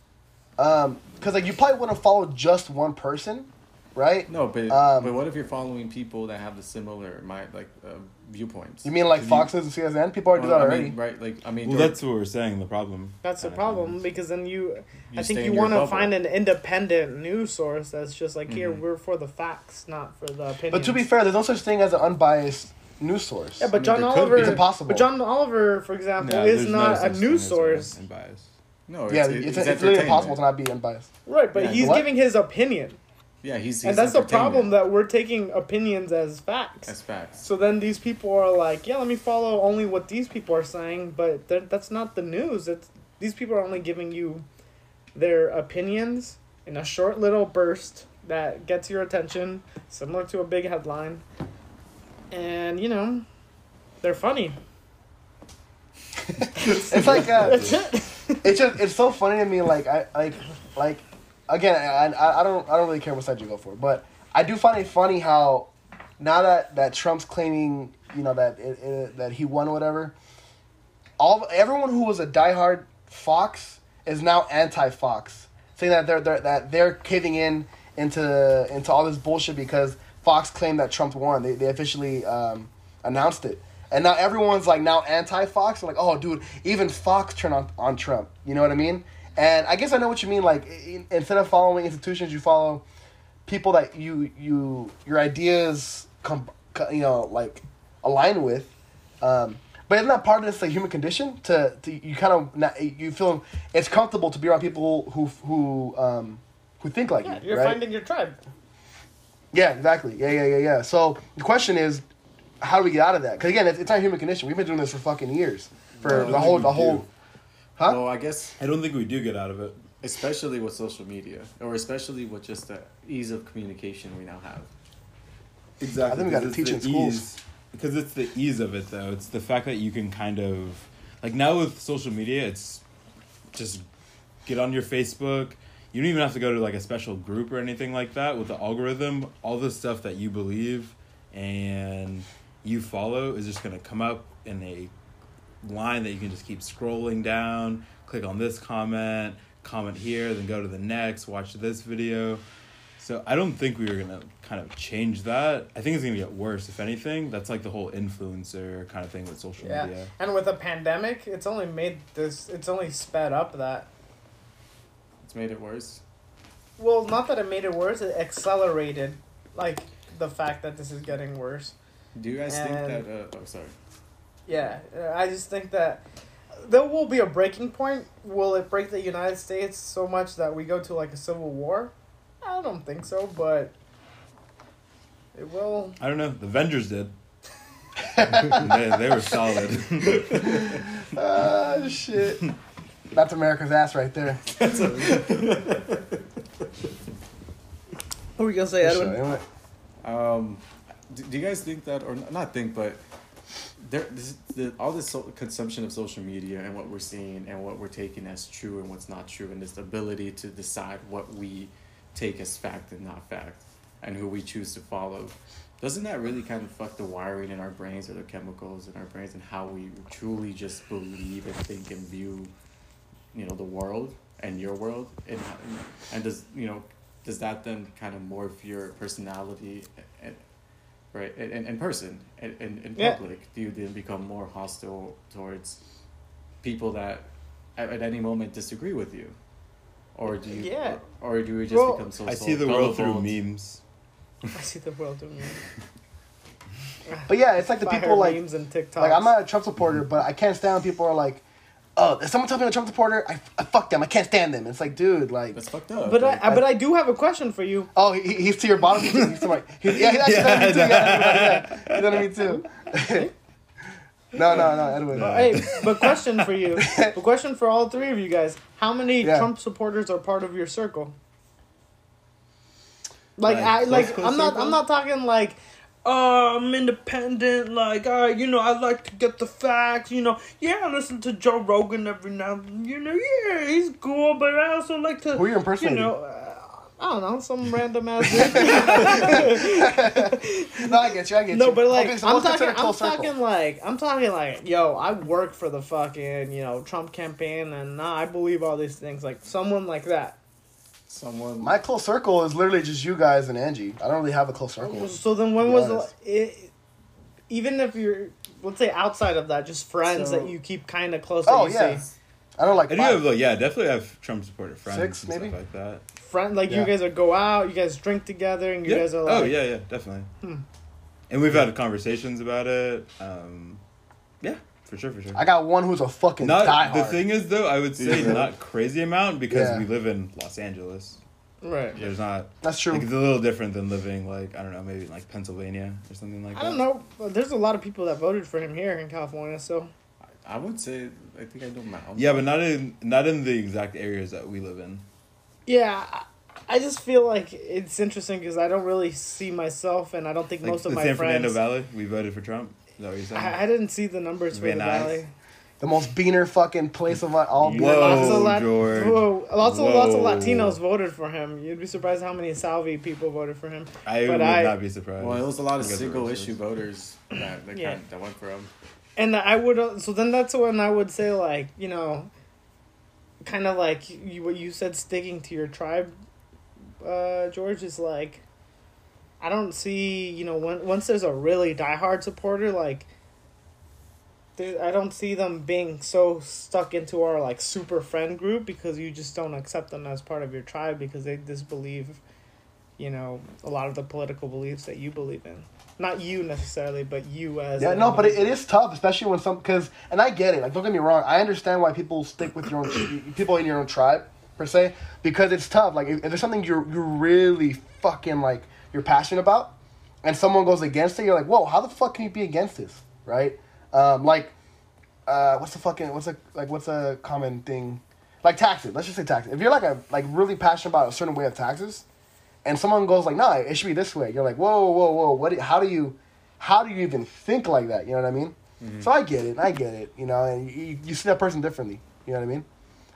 um, because like you probably wouldn't follow just one person, right? no, but Um, but what if you're following people that have the similar mind like uh, viewpoints? You mean like You- Fox News and CNN? People are do Well, that I already. mean, right? Like I mean, well that's what we're saying the problem That's the problem because then you, you I think you want to find an independent news source that's just like here Mhm. we're for the facts, not for the opinion. But to be fair, there's no such thing as an unbiased news source. yeah, but I mean, John Oliver. It's impossible. But John Oliver, for example, No, is there's no not a news source, unbiased. no, yeah, it's, it's, it's, it's, literally impossible to not be unbiased. right? But Yeah, he's what? giving his opinion, Yeah, he's, he's and that's the problem that we're taking opinions as facts. as facts. So then these people are like, yeah, let me follow only what these people are saying, but they're- that's not the news. It's these people are only giving you their opinions in a short little burst that gets your attention, similar to a big headline, and you know, they're funny. It's like uh, *laughs* That's it. it's just it's so funny to me. Like I like like again, I, I don't I don't really care what side you go for, but I do find it funny how now that that Trump's claiming you know that it, it, that he won or whatever, all everyone who was a diehard Fox is now anti-Fox, saying that they're, they're that they're caving in into into all this bullshit because Fox claimed that Trump won. They they officially um, announced it. And now everyone's like now anti-Fox. Like, oh, dude, even Fox turned on, on Trump. You know what I mean? And I guess I know what you mean. Like, i- instead of following institutions, you follow people that you you your ideas com, co- you know like align with. Um, but isn't that part of this like human condition? To, to you kind of not, you feel it's comfortable to be around people who who um, who think like Yeah, you. you're right? finding your tribe. Yeah, exactly. Yeah, yeah, yeah, yeah. So the question is, how do we get out of that? Because again, it's, it's not human condition. We've been doing this for fucking years. For Well, the whole, the we whole. Do. Huh? Well, I guess i don't think we do get out of it especially with social media, or especially with just the ease of communication we now have. Exactly. I think we gotta 'cause it's teach the in schools. ease- Because it's the ease of it, though. It's the fact that you can kind of, like now with social media, it's just get on your Facebook. You don't even have to go to like a special group or anything like that. With the algorithm, all the stuff that you believe and you follow is just gonna come up in a line that you can just keep scrolling down. Click on this comment, comment here, then go to the next. Watch this video. So I don't think we were gonna kind of change that. I think it's gonna get worse, if anything. That's like the whole influencer kind of thing with social Yeah, media. and with a pandemic, it's only made this. It's only sped up that. It's made it worse. Well, not that it made it worse. It accelerated, like the fact that this is getting worse. Do you guys And- think that? Uh, oh, sorry. Yeah, uh, I just think that there will be a breaking point. Will it break the United States so much that we go to like a civil war? I don't think so, but it will. I don't know. The Avengers did. *laughs* they, they were solid. *laughs* Ah, shit. That's America's ass right there. What were you gonna say, For sure, Edwin? anyway. Um, do, do you guys think that, or not think, but there this, the, all this so, consumption of social media and what we're seeing and what we're taking as true and what's not true and this ability to decide what we take as fact and not fact and who we choose to follow. Doesn't that really kind of fuck the wiring in our brains or the chemicals in our brains and how we truly just believe and think and view you know the world and your world? And and does you know does that then kind of morph your personality right in, in, in person in, in, in Yeah. public do you then become more hostile towards people that at, at any moment disagree with you or do you Yeah. or do we just Well, become so I see the world through memes. I see the world through memes *laughs* But yeah, it's like the Fire people like memes and TikToks. like I'm not a Trump supporter, but I can't stand when people are like, "Oh, if someone tells me I'm a Trump supporter, I, I fuck them. I can't stand them." It's like, dude, like, that's fucked up But like, I, but I do have a question for you. oh, he, he's to your bottom. He's, he's to my, he's, yeah, he's actually Yeah, done me too. Yeah, he's *laughs* done me too. no, no, no, Edwin. But, hey, but question for you. A question for all three of you guys. How many Yeah. Trump supporters are part of your circle? Like, Like, I like I'm not? I'm not talking like uh, I'm independent, like I, you know, I like to get the facts, you know. Yeah, I listen to Joe Rogan every now and then, you know, yeah, he's cool, but I also like to Who are you you know, uh, I don't know, some random ass *laughs* *laughs* no, I get you. I get No, you. but like I'm talking, I'm circle? talking like I'm talking like, yo, I work for the fucking you know Trump campaign, and nah, I believe all these things. Like someone like that. Someone My close circle is literally just you guys and Angie. I don't really have a close circle. So then, when was the, it, even if you're let's say outside of that, just friends So- that you keep kind of close. Oh you yeah, see. I don't like. I do five. have like yeah, definitely have Trump supporter friends Six, and maybe? stuff like that. friend like Yeah. you guys are go out, you guys drink together, and you Yeah. guys are like, oh yeah, yeah, definitely. Hmm. And we've had conversations about it. Um, yeah, for sure, for sure. I got one who's a fucking not diehard. the thing is though, I would say Yeah. not crazy amount because Yeah. we live in Los Angeles. right. There's not That's true. like it's a little different than living like I don't know maybe like Pennsylvania or something like I that. I don't know. There's a lot of people that voted for him here in California, so I would say I think I don't know Yeah, but not in not in the exact areas that we live in. yeah. I- I just feel like it's interesting because I don't really see myself, and I don't think Like most of the my San friends. Fernando Valley, we voted for Trump. Is that what you're saying? I, I didn't see the numbers for Very the nice. valley. the most beaner fucking place of all. Whoa. lots of Lat- George. Whoa, lots of lots of Latinos voted for him. You'd be surprised how many Salvi people voted for him. I But would I- not be surprised. Well, it was a lot of Because single racist. issue voters that that, Yeah. kind that went for him. And I would uh, so then that's when I would say like you know, kind of like you, what you said, sticking to your tribe. Uh, George is like, I don't see you know when once there's a really diehard supporter like. there- I don't see them being so stuck into our like super friend group because you just don't accept them as part of your tribe because they disbelieve, you know, a lot of the political beliefs that you believe in. Not you necessarily, but you as Yeah, no, but it, it is tough, especially when some because, and I get it. Like, don't get me wrong, I understand why people stick with your own people in your own tribe per se because it's tough. Like, if, if there's something you're you're really fucking like you're passionate about, and someone goes against it, you're like, whoa, how the fuck can you be against this, right? Um, like, uh, what's the fucking what's a like what's a common thing, like taxes. Let's just say taxes. If you're like a like really passionate about a certain way of taxes, and someone goes like, "No, it should be this way," you're like, "Whoa, whoa, whoa! What? Do, how do you, how do you even think like that?" You know what I mean? So I get it, I get it. You know, and you, you see that person differently. You know what I mean?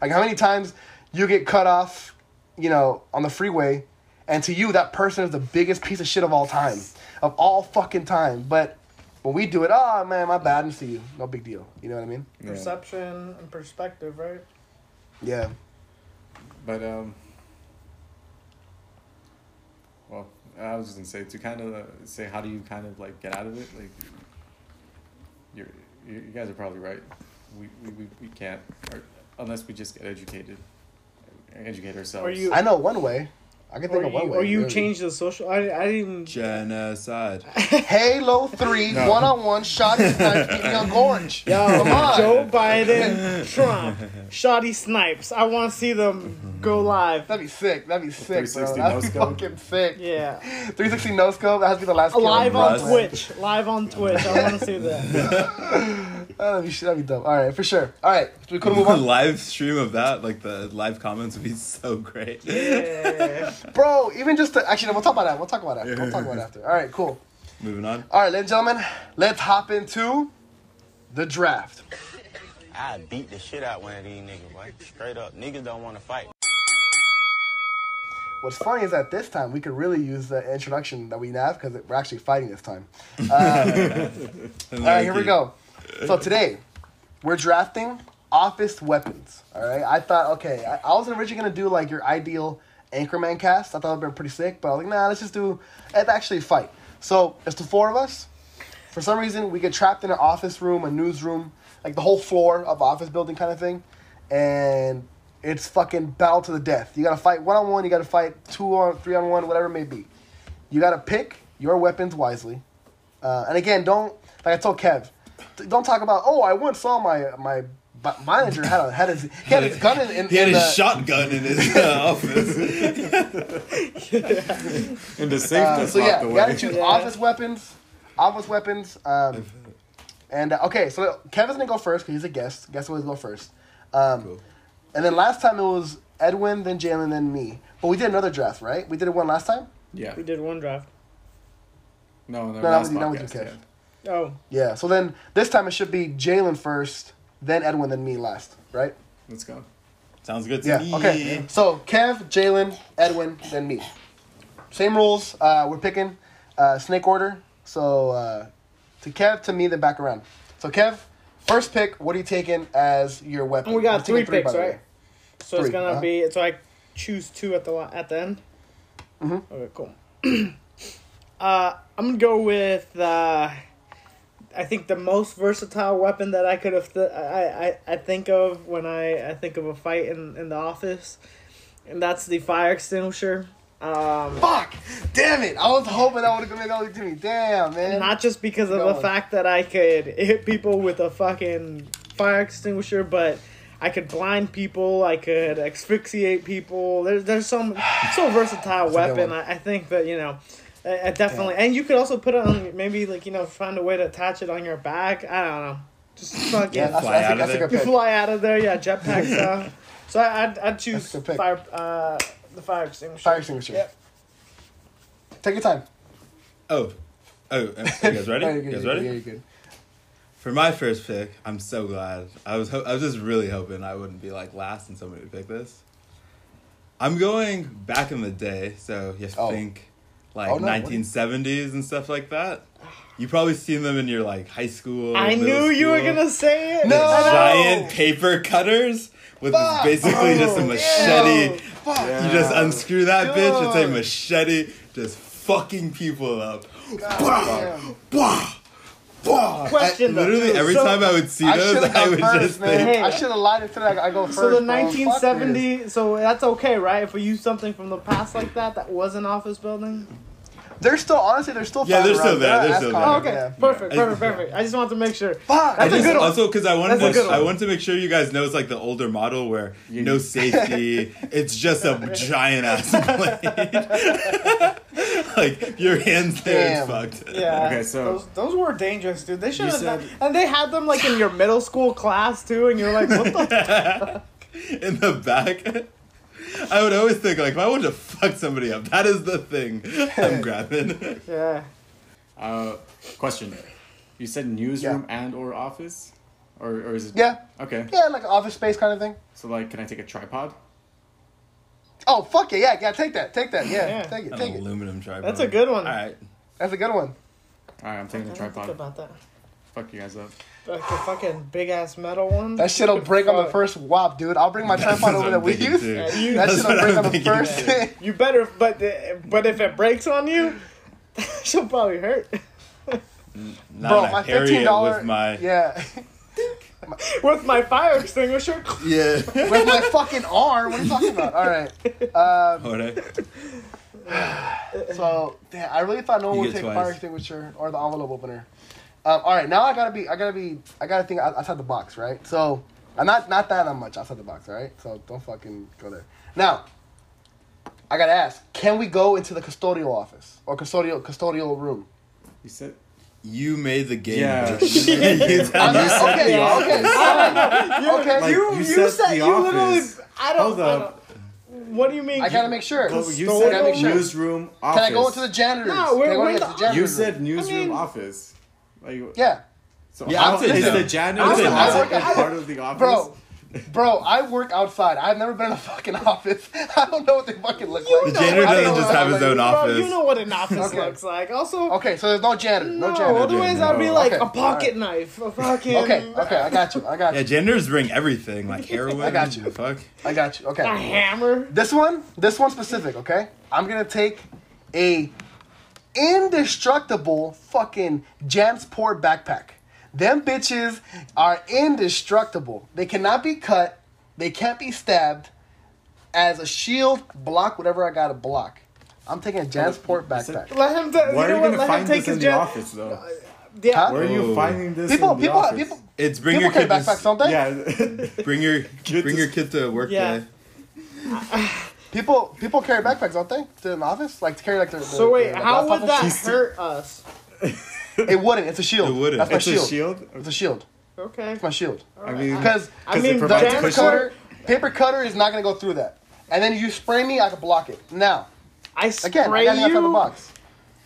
Like how many times you get cut off, you know, on the freeway, and to you that person is the biggest piece of shit of all time, of all fucking time. But when we do it, oh man, my bad, and see you, no big deal. You know what I mean? Yeah. perception and perspective, right? Yeah. But um, well, I was just gonna say to kind of uh, say how do you kind of like get out of it? Like, you're you you guys are probably right. We we, we, we can't, or, unless we just get educated, educate ourselves. Or you, I know one way. I can think or of one you, way. or you really. change the social. I, I didn't. even- Genocide. *laughs* Halo three, one on one, shot snipes, keep me on gorge. Yo, Come on. Joe Biden, Trump, shoddy snipes. I want to see them go live. That'd be sick. That'd be sick, bro. 360 That'd be no-scope. fucking sick. Yeah, 360 no scope. That has to be the last. live on Russ. Twitch. Live on Twitch. I want to see that. Oh, *laughs* that'd be that'd be dope. All right, for sure. All right, we could move on, live stream of that, like the live comments would be so great. Yeah. Bro. Even just to, actually, no, we'll talk about that. We'll talk about that. We'll talk about it after. *laughs* All right, cool. Moving on. All right, ladies and gentlemen, let's hop into the draft. I beat the shit out one of these niggas, boy. Straight up. Niggas don't want to fight. What's funny is that this time we could really use the introduction that we have because we're actually fighting this time. *laughs* Uh, all right, here we go. So today we're drafting office weapons. All right, I thought okay, I, I wasn't originally gonna do like your ideal Anchorman cast. I thought it'd been pretty sick, but I was like, nah, let's just do let's actually fight. So it's the four of us. For some reason, we get trapped in an office room, a newsroom, like the whole floor of office building kind of thing, and it's fucking battle to the death. You gotta fight one on one. You gotta fight two or three on one, whatever it may be. You gotta pick your weapons wisely. Uh, and again, don't like I told Kev, don't talk about. Oh, I once saw my my b- manager had a had his he had his gun in. in He had in his the- shotgun in his uh, *laughs* office. *laughs* In the safe Uh, so yeah, you away. gotta choose Yeah. office weapons. Office weapons. Um, and uh, okay, so Kevin's gonna go first because he's a guest. Guest always go first. Um, Cool. And then last time it was Edwin, then Jalen, then me. But we did another draft, right? We did it one last time. Yeah. We did one draft. No, no, No, no. that was you, that was you, Kev. Oh, Yeah. So then this time it should be Jalen first, then Edwin, then me last, right? Let's go. Sounds good to Yeah. me. Okay. So Kev, Jalen, Edwin, then me. Same rules. Uh, we're picking uh, snake order. So uh, to Kev, to me, then back around. So Kev, first pick. What are you taking as your weapon? And we got We're three picks, right? way. so it's gonna uh-huh. be so I choose two at the at the end. Mm-hmm. Okay, cool. *clears throat* uh, I'm gonna go with uh, I think the most versatile weapon that I could have th- I, I I think of when I I think of a fight in in the office, and that's the fire extinguisher. Um, Fuck! Damn it! I was hoping that would have been only to me. Damn, man. Not just because of the fact that I could hit people with a fucking fire extinguisher, but I could blind people, I could asphyxiate people. There's there's some so versatile That's a good weapon. I, I think that you know, I, I definitely, and you could also put it on maybe like you know find a way to attach it on your back. I don't know, just fucking yeah, that's, Fly that's, out of that's a there. *laughs* you fly out of there, yeah, jetpack *laughs* style. So I, I'd I'd choose That's a good pick. fire uh the fire extinguisher. Fire extinguisher. Yep. Take your time. Oh. Oh, uh, you guys ready? *laughs* You're you good, guys ready? good, you're good. For my first pick, I'm so glad. I was ho- I was just really hoping I wouldn't be like last and somebody would pick this. I'm going back in the day, so you have to Oh. think like Oh, no, 1970s and stuff like that. You probably seen them in your like high school. I middle knew you were gonna say it. No! giant paper cutters with Fuck! basically just a Oh, machete. Ew. Fuck. You just unscrew that bitch. It's a machete, just fucking people up. Damn. Bah! Bah! Question, I- literally every So- time I would see I those, should have I would first, just man. think. Hey. I should have lied and said I, I go first. So the bro. 1970, so that's okay, right? If we use something from the past like that, that was an office building. They're still honestly they're still Yeah, they're still around. there, they're still common, Oh, okay, yeah. perfect, I- perfect, perfect. I just wanted to make sure. Fuck. That's I a just, good one. Also, because I wanted That's a to, good I wanted to make sure you guys know it's like the older model where You- no safety. *laughs* it's just a giant ass blade. *laughs* like your hands there, Damn. it's fucked. Yeah. Okay, so- those, those were dangerous, dude. They should have done, said- and they had them like in your middle school class too, and you're like, what the? *laughs* Fuck? In the back. *laughs* I would always think like, if I want to fuck somebody up, that is the thing I'm *laughs* grabbing. yeah. Uh, question. You said newsroom and or office, or or is it? Yeah. Okay. Yeah, like office space kind of thing. So like, can I take a tripod? Oh fuck yeah, yeah, yeah. Take that, take that. Yeah, Yeah. take it, An take it. aluminum tripod. That's a good one. All right. That's a good one. All right, I'm taking I the didn't think tripod. about that. Fuck you guys up. Like a fucking big ass metal one. That shit'll break on the first wop, dude. I'll bring my tripod over I'm that we use. Yeah, you- That That's shit'll break I'm on the thinking, first. too. *laughs* You better, but but if it breaks on you, *laughs* she'll probably hurt. Not Bro, a my fifteen dollar. my Yeah, *laughs* With my fire extinguisher. yeah. with my fucking arm. What are you talking about? All right. Um, Alright. so damn, I really thought no one You would take twice. fire extinguisher or the envelope opener. Um, all right, now I gotta be. I gotta be. I gotta think outside the box, right? So, I'm not not that much outside the box, all right? So don't fucking go there. Now, I gotta ask: Can we go into the custodial office or custodial custodial room? You said. You made the game. Yeah. bitch. *laughs* You tell I'm me. not- okay, the okay, office. okay. Like, you you you said said the you literally. I don't. Hold I up. don't- What do you mean? I gotta make sure. You Custodial? said Gotta make sure. newsroom office. Can I go into the janitor's? No, we're- Can I go we're into the- the janitor's You said newsroom mean- office. Like, Yeah. So Yeah, how I'd say is no. the janitor I'd say the no. hazard I- part of the office? Bro, bro, I work outside. I've never been in a fucking *laughs* office. I don't know what they fucking look like. The janitor doesn't just what have his own like. Bro, office. you know what an office Okay. looks like. Also, Okay, so there's no janitor. No, no, janitor. otherwise that'd be like Okay, a pocket knife, a fucking Okay, okay, I got you. I got you. Yeah, you. janitors bring everything like heroin. *laughs* I got you. Fuck. I got you. Okay. A hammer. This one, this one specific, okay? I'm gonna take a indestructible fucking Jansport backpack. Them bitches are indestructible. They cannot be cut. They can't be stabbed. As a shield, block whatever I gotta block. I'm taking a Jansport backpack. Let him. Ta- Where you are you what? gonna find take this in his the jet. office though? Uh, yeah. Huh? Where are you oh. finding this People, in the people, office? people, It's bring people your carry kid. To, backpacks, don't they? Yeah. *laughs* bring your Kid bring to- your kid to work Yeah. day. *sighs* *laughs* People, people carry backpacks, don't they? To an office, like to carry like their. So their- wait, their how would that shit? hurt us? *laughs* It wouldn't. It's a shield. It wouldn't. That's my it's a shield. shield. It's a shield. Okay. It's my shield. I mean, Because I 'cause mean, it the paper cutter, paper cutter is not gonna go through that. And then you spray me, I can block it. Now, I spray again, I got it outside the you. box.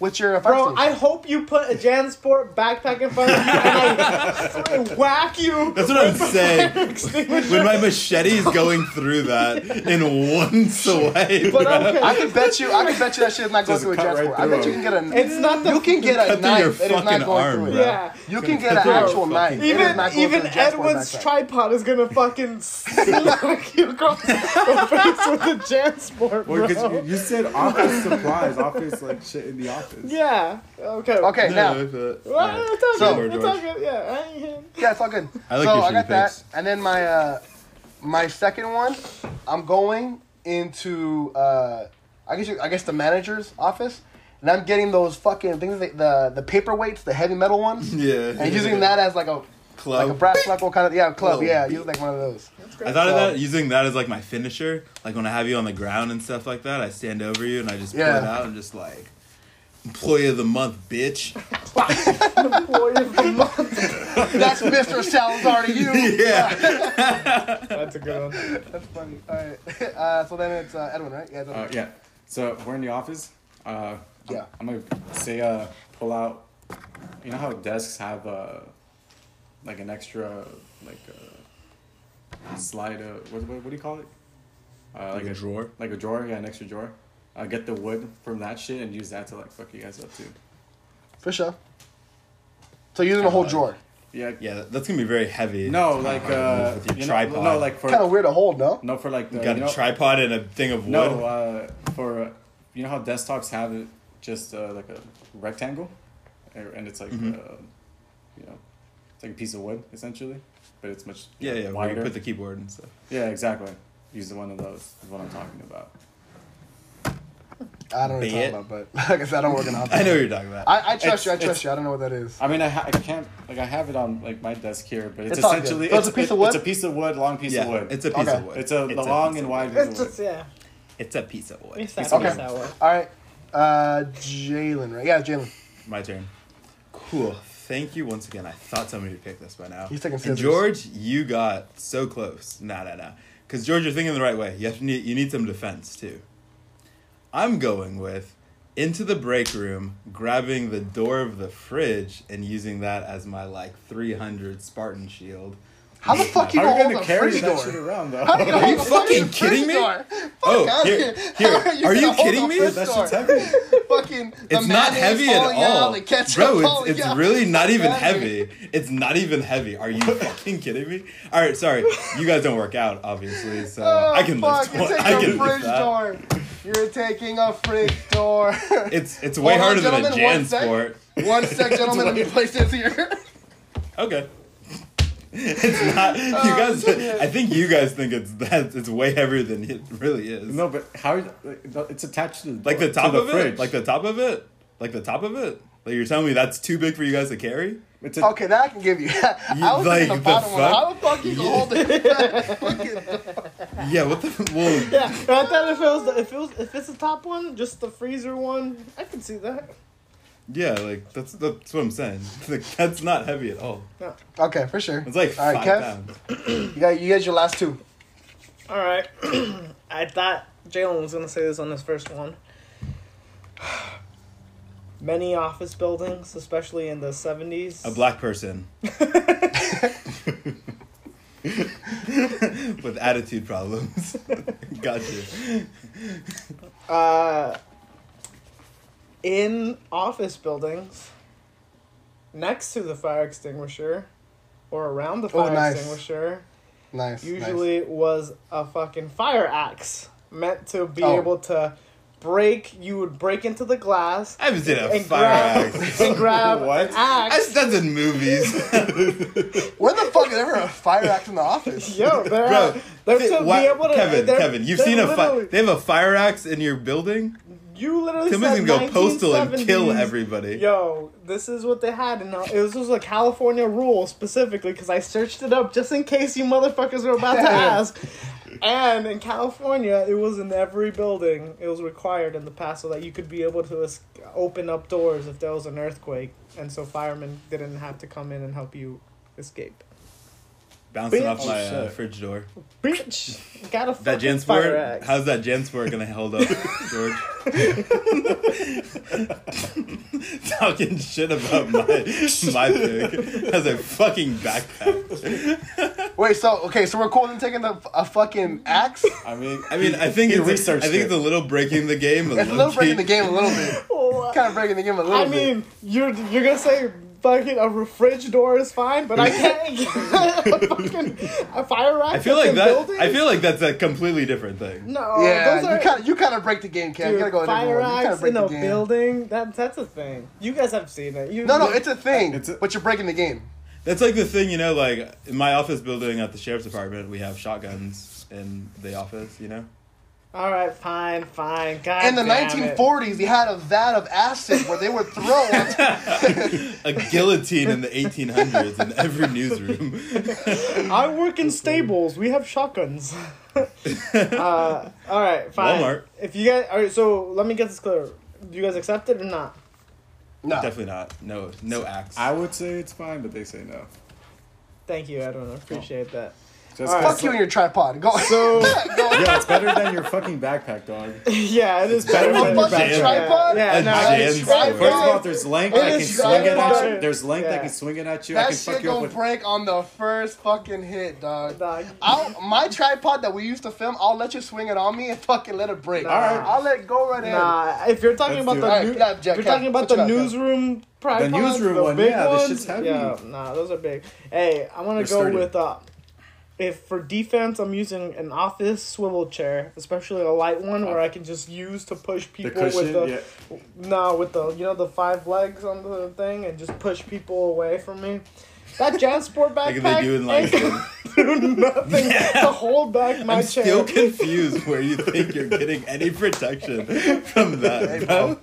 With your fire Bro, I hope you put a Jansport backpack in front of you and I *laughs* whack you. That's what I'm saying. Extinguisher. when my machete is going through that in one swipe. But okay. I can bet you, I can bet you that shit is not going Just through a cut right Jansport. I bet you can get a. It's not the. you can get a knife. your It is not going arm, through it. bro. Yeah. You can get an actual knife. fucking- It is Even not going even through the Jansport Edwin's tripod is gonna fucking smack you across *laughs* the face with the Jansport, Well, bro. you, you said office supplies, office like shit in the office. Yeah. Okay. Okay, Yeah, now. I thought- Well, Alright. it's all So- good. It's all good. Yeah. I ain't him. Yeah, it's all good. I like so your I got shitty that, picks. and then my uh, my second one, I'm going into uh, I guess you, I guess the manager's office, and I'm getting those fucking things that, the the paperweights, the heavy metal ones, *laughs* Yeah. and using that as like a Club. like a brass knuckle kind of yeah club Club. yeah, use like one of those. I thought of that using that as like my finisher. Like when I have you on the ground and stuff like that, I stand over you and I just pull Yeah. it out and just like employee of the month, bitch. *laughs* Boy of the month. That's Mr. Salazar to you. *laughs* yeah. *laughs* That's a good one. That's funny. All right, uh, so then it's uh, Edwin, right? Yeah. Edwin. Uh, yeah. So we're in the office. Uh, Yeah. I'm, I'm gonna say uh, pull out. You know how desks have uh, like an extra like uh, slide. Uh, what, what what do you call it? Uh, Like a drawer? Like a drawer. Yeah, an extra drawer. Uh, get the wood from that shit and use that to like fuck you guys up too. For sure. So using a whole drawer. Yeah. Yeah, that's gonna be very heavy. No, It's like kinda hard to uh, move with your you know, tripod. no, like for Kind of weird to hold, no? no for like the you got you a know, tripod and a thing of wood. No, uh, for uh, you know how desktops have it just uh, like a rectangle, and and it's like Mhm. uh, you know, it's like a piece of wood essentially, but it's much yeah, yeah. Where wider. you put the keyboard and stuff. yeah, exactly. Use one of those. Is what I'm talking about. I don't know what you're talking about, but *laughs* like I said, I don't work in office. *laughs* I know what you're talking about. I, I trust It's- you. I trust you. I don't know what that is. I mean, I, ha- I can't like I have it on like my desk here, but it's, It's essentially So it's a piece of wood? It's a piece of wood, long piece yeah, of wood. it's a piece Okay. of wood. It's a the It's long and wide piece It's of just wood. yeah. It's a piece of wood. It's Piece that, of Okay. it's. All right. Uh, Jalen, right? Yeah, Jalen. My turn. Cool. Thank you once again. I thought somebody would pick this by now. He's taking And. George, you got so close. Nah, nah, nah. Because George, you're thinking the right way. You have to need you need some defense too. I'm going with into the break room, grabbing the door of the fridge and using that as my like 300 Spartan shield. How the fuck you How gonna are you gonna carry fridge that door? shit around though? How you Are you fucking kidding me? door? Oh, Fuck here, here. *laughs* Are you gonna kidding me? fridge that shit's heavy. *laughs* Fucking, It's not heavy at falling out, all, bro. It's, it's really not even heavy. It's not even heavy. Are you *laughs* fucking kidding me? All right, sorry. You guys don't work out, obviously, so Oh, I can fuck, lift You're. I taking can a lift fridge that. door. You're taking a fridge door. It's it's way Hold harder than a gentlemen, Jan one sec. sport. One sec, gentlemen. Let me place this here. Okay. *laughs* it's not. You Oh, guys, I think you guys think it's that. It's way heavier than it really is. No, but how? like, It's attached to the like the to top the of fridge. it. Like the top of it. Like the top of it. Like you're telling me that's too big for you guys to carry? It's a, Okay, that I can give you. *laughs* I was like, thinking the the bottom one. How the fuck you gonna hold it? *laughs* Yeah. What the? Well, Yeah, I thought if it was the, if it was if it's the top one, just the freezer one, I can see that. Yeah. Like that's that's what I'm saying. *laughs* Like that's not heavy at all. okay, for sure. It's like All five Kev. pounds. You got you got your last two. All right, *clears throat* I thought Jalen was gonna say this on his first one. *sighs* many office buildings, especially in the 70s. A black person *laughs* *laughs* with attitude problems. Got you. uh, in office buildings, next to the fire extinguisher, or around the Oh, fire nice. extinguisher, Nice. usually was a fucking fire axe meant to be Oh. able to break. You would break into the glass I haven't seen a and fire grab axe. *laughs* and grab *laughs* What? an I've axe. done in movies. *laughs* where the fuck is ever a fire axe in the office? Yo, they're, Bro, they're Fi- to why- be able to. Kevin, Kevin, you've seen a fire. They have a fire axe in your building. You literally Timmy's said gonna go postal and kill everybody. Yo, this is what they had, and uh, it was just a California rule specifically because I searched it up just in case you motherfuckers were about to *laughs* ask. And in California, it was in every building. It was required in the past so that you could be able to open up doors if there was an earthquake, and so firemen didn't have to come in and help you escape. Bouncing Bitch. off my uh, fridge door. Bitch, got a That fucking fire Jansport? axe. How's that Jansport gonna hold up, George? *laughs* Talking shit about my my pig as a fucking backpack. Wait, so okay, so we're cool in taking the, a fucking axe. I mean, I mean, I think he it's I think it's a little breaking the game. It's a little breaking the game a little bit. *laughs* Kind of breaking the game a little bit. I bit. mean, you're you're gonna say fucking a fridge door is fine, but I *laughs* can't get a fucking a fire axe. I feel like that. buildings? I feel like that's a completely different thing. no. yeah, those are, you kind of you kind of break the game, Cam. dude, you gotta go with fire everyone. You kind of break in the a building. That that's a thing. You guys have seen it. You, No, no, it's a thing, It's a- but you're breaking the game. That's like the thing, you know, like in my office building at the sheriff's department, we have shotguns in the office, you know? All right. Fine, fine. God In the damn it. 1940s, they had a vat of acid where they would throw *laughs* *laughs* A guillotine in the 1800s in every newsroom. *laughs* I work in stables. We have shotguns. uh, all right, fine. Walmart. If you guys, all right, so let me get this clear. Do you guys accept it or not? No. Definitely not. No, no axe. I would say it's fine, but they say no. Thank you, Edwin. I appreciate that. Just All right. 'cause- Fuck you and your tripod. Go. So *laughs* *laughs* yeah, it's better than your fucking backpack, dog. *laughs* yeah, it is better better than than your your tripod? Yeah, A no, Jan's it's sword. tripod. First of all, there's length It that can is swing it at better. you. There's length that Yeah. can swing it at you. I that can shit fuck you up gonna with. break on the first fucking hit, dog. Dog. I'll, my tripod that we used to film, I'll let you swing it on me and fucking let it break. Nah. Alright, I'll let it go right ahead. Nah, if you're talking Let's about do the it. Alright, new, yeah, Jack, you're talking about what the you got, Kev? newsroom tripods, newsroom the one, big yeah, this ones, shit's heavy. Yeah, nah, those are big. Hey, I want They're to go sturdy. with uh, if for defense, I'm using an office swivel chair, especially a light one where I can just use to push people with the yeah. no with the you know the five legs on the thing and just push people away from me. That Jansport Like backpack they do in like. ain't gonna do nothing to hold back my I'm chair. still confused where you think you're getting any protection from that, bro.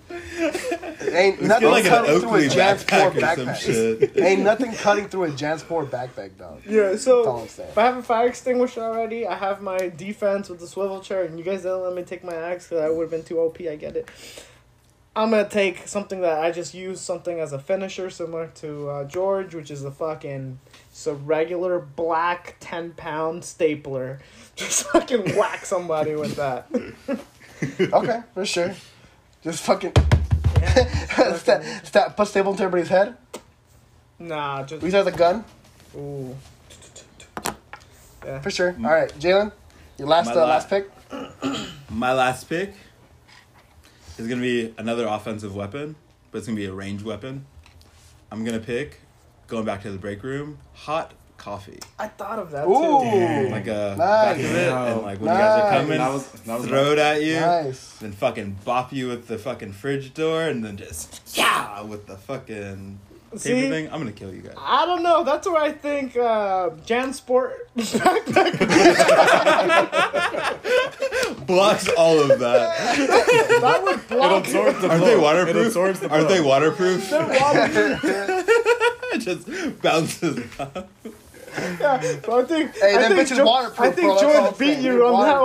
Ain't nothing like cutting through a Jansport backpack backpack. Ain't nothing cutting through a Jansport backpack, dog. Yeah, so I'm if I have a fire extinguisher already, I have my defense with the swivel chair, and you guys didn't let me take my axe because I would have been too OP. I get it. I'm gonna take something that I just use something as a finisher, similar to uh, George, which is a fucking just a regular black ten pound stapler. *laughs* Just fucking whack somebody with that. *laughs* Okay, for sure. Just fucking Yeah. *laughs* sta sta put staple into everybody's head. Nah, just We use it as a gun, ooh. Yeah. for sure. All right, Jalen, your last uh, la- last pick. *clears throat* My last pick is gonna be another offensive weapon, but it's gonna be a ranged weapon. I'm gonna pick, going back to the break room, hot coffee. I thought of that Ooh, too. Like uh, a Nice. back of it, and like when you guys are coming, That was- that was throw it at you, nice. then fucking bop you with the fucking fridge door, and then just yeah with the fucking paper See? thing. I'm gonna kill you guys. I don't know. That's where I think uh, Jansport backpack. *laughs* Blocks all of that. that would block. It absorbs the Aren't blow. they It waterproof? absorbs the Aren't they blow. waterproof? *laughs* It just bounces off. yeah, so I think. Hey, I them think Jo- waterproof, I think bro, that's all I'm George beat saying. you They're on that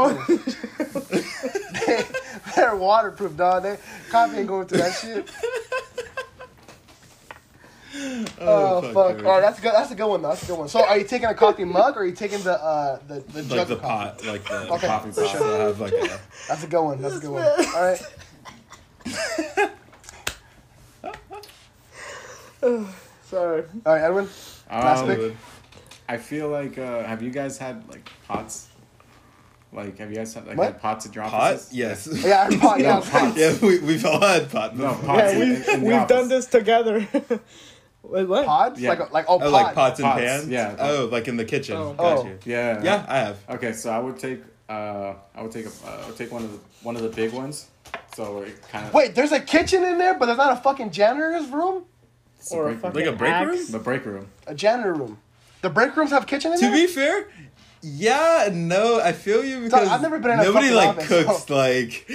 one. *laughs* They're waterproof, dog. They coffee ain't going through that shit. Oh, fuck! dude. All right, that's good. That's a good one. though. That's a good one. So, are you taking a coffee mug or are you taking the uh the the like jug the of coffee? pot, like the Okay, coffee pot. sure. So have like a That's a good one. That's a good one. All right. *laughs* Sorry. All right, Edwin. Last Um, pick? I feel like uh, have you guys had like pots? Like have you guys had like What? had pots at your Pot? offices? Yes. *laughs* Yeah, I pot. Yeah, No, pot. yeah, we, we've all had pot No, pots. Yeah, in- we, in the we've office. done this together. *laughs* Wait, what? pods. Yeah. Like like oh, Oh, pod. like pots and Pots, pans? yeah. Oh, like in the kitchen. Oh. Got Oh. you. Yeah. Yeah, I have. Okay, so I would take uh I would take a uh, I would take one of the one of the big ones. So it kind of Wait, there's a kitchen in there, but there's not a fucking janitor's room. Or a break, fucking Like a break axe. room? the break room. A janitor room. The break rooms have kitchen in To there. To be fair, yeah, no, I feel you because I've never been in a nobody fucking like office, cooks so- like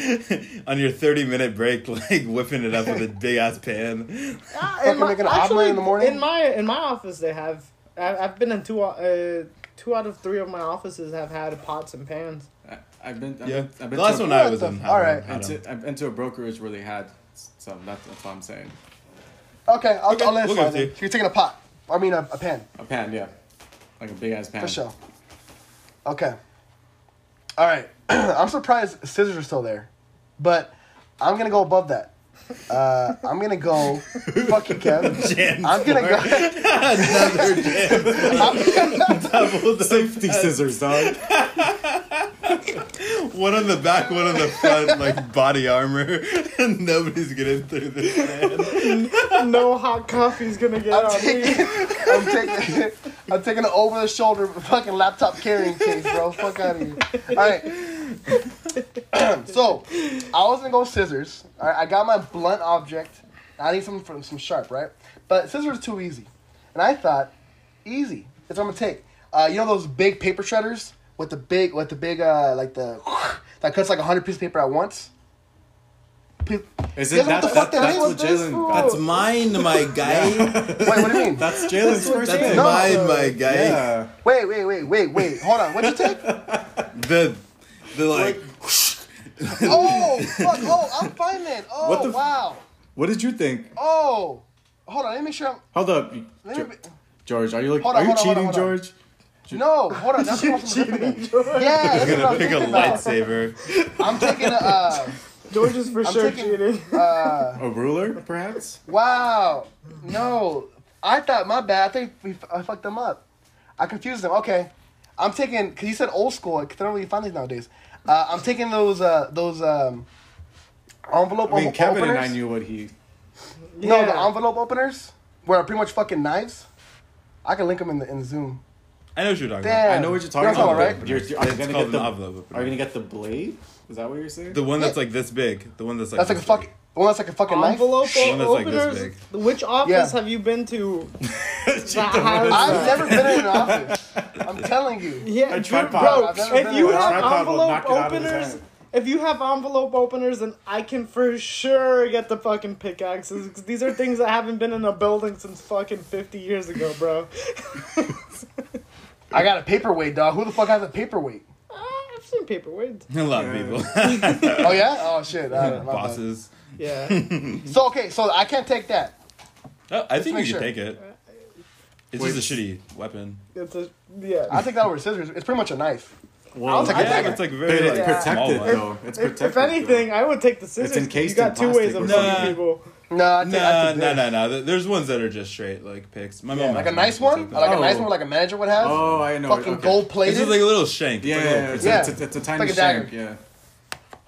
*laughs* on your thirty minute break, like whipping it up with a *laughs* big ass pan. Ah, *laughs* Fucking in my- making an omelet in the morning? In my in my office, they have. I, I've been in two. Uh, two out of three of my offices have had pots and pans. I, I've been I've Yeah, been, I've the been last one I was the in. f- had all one, right. had I've been them. to, I've been to a brokerage where they had so that's that's what I'm saying. Okay, I'll, Okay, I'll let it we'll it to you. So you're taking a pot. I mean a, a pan. A pan, yeah, like a big ass pan. For sure. Okay. All right. *clears throat* I'm surprised scissors are still there, but I'm gonna go above that. Uh, I'm gonna go. *laughs* fuck you, Kev. Jan I'm gonna go. *laughs* Another jam. *laughs* Double the Safety scissors, dog. One on the back, one on the front, like body armor, *laughs* and nobody's getting through this man. no hot coffee's gonna get I'm on me. I'm taking. I'm taking an over the shoulder fucking laptop carrying case, bro. Fuck out of here. All right. *clears throat* so, I was gonna go scissors. All right, I got my blunt object. I need something from some sharp, right? But scissors are too easy, and I thought, easy. That's what I'm gonna take. Uh, you know those big paper shredders with the big, with the big, uh, like the *sighs* that cuts like a hundred pieces of paper at once. Pe- Is it guys know what that, the fuck that, that that's what Jalen for? That's mine, my *laughs* guy. Wait, what do you mean? That's Jalen's first That's pick. No. mine, my guy. Yeah. Wait, wait, wait, wait, wait. Hold on. What'd you take? *laughs* The, the like. *laughs* Oh, fuck. Oh, I'm fine then. Oh, What the f- wow. What did you think? Oh. Hold on. Let me make sure I'm. Hold up, Let me, George. Are you like? Hold on, are you hold on, hold cheating, on, hold on. George? No, hold on. That's what I'm Cheating, different. Yeah, that's You're what I gonna was pick a thinking about. lightsaber. I'm taking a. Uh, George is for I'm sure taking- cheating. uh, A ruler, perhaps? wow. No. I thought, my bad. I think we, I fucked them up. I confused them. Okay. I'm taking, because you said old school. I don't really find these nowadays. Uh, I'm taking those, uh, those, um, envelope I mean, op- Kevin openers. and I knew what he. No, the envelope openers were pretty much fucking knives. I can link them in the in Zoom. I know what you're talking Damn. I know what you're talking You know what I'm about. talking You're, you're, are you It's gonna called get the? an envelope opener. Are you gonna get the blade? Is that what you're saying? The one that's like this big. The one that's like. That's like a this fucking one that's like a fucking knife. Envelope One that's like this openers. Which office Yeah. have you been to? *laughs* That has- I've never been in an *laughs* office. I'm telling you. Yeah, A dude, tripod. bro. I've never If been you a have tripod will knock envelope it out of his openers, hand. if you have envelope openers, then I can for sure get the fucking pickaxes. 'cause these are things that haven't been in a building since fucking fifty years ago, bro. *laughs* I got a paperweight, dog. Who the fuck has a paperweight? Ah, I've seen paperweights. A lot of people. *laughs* Oh yeah. Oh shit. I All right, my bad. Bosses. Yeah. *laughs* So okay, so I can't take that. Oh, I think make you sure. can take it. It's Wait. just a shitty weapon. It's a yeah. I'll take that over scissors. It's pretty much a knife. Well, I'll take a Yeah, dagger. it's like but very it's like, Yeah. small protected one. though. It's If, protected. if anything, though. I would take the scissors. 'cause you encased got in two ways plastic of or fucking something. people. No, I take, I no, take nah, this. nah, nah. Th- There's ones that are just straight like picks. My Yeah, mom like a nice one. one, like a Oh. nice one, like a manager would have. Oh, I know. Fucking okay. gold It's plated. just like a little shank. Yeah, It's yeah, a yeah. little It's, Yeah. it's, a, it's a tiny like a dagger. shank. Yeah.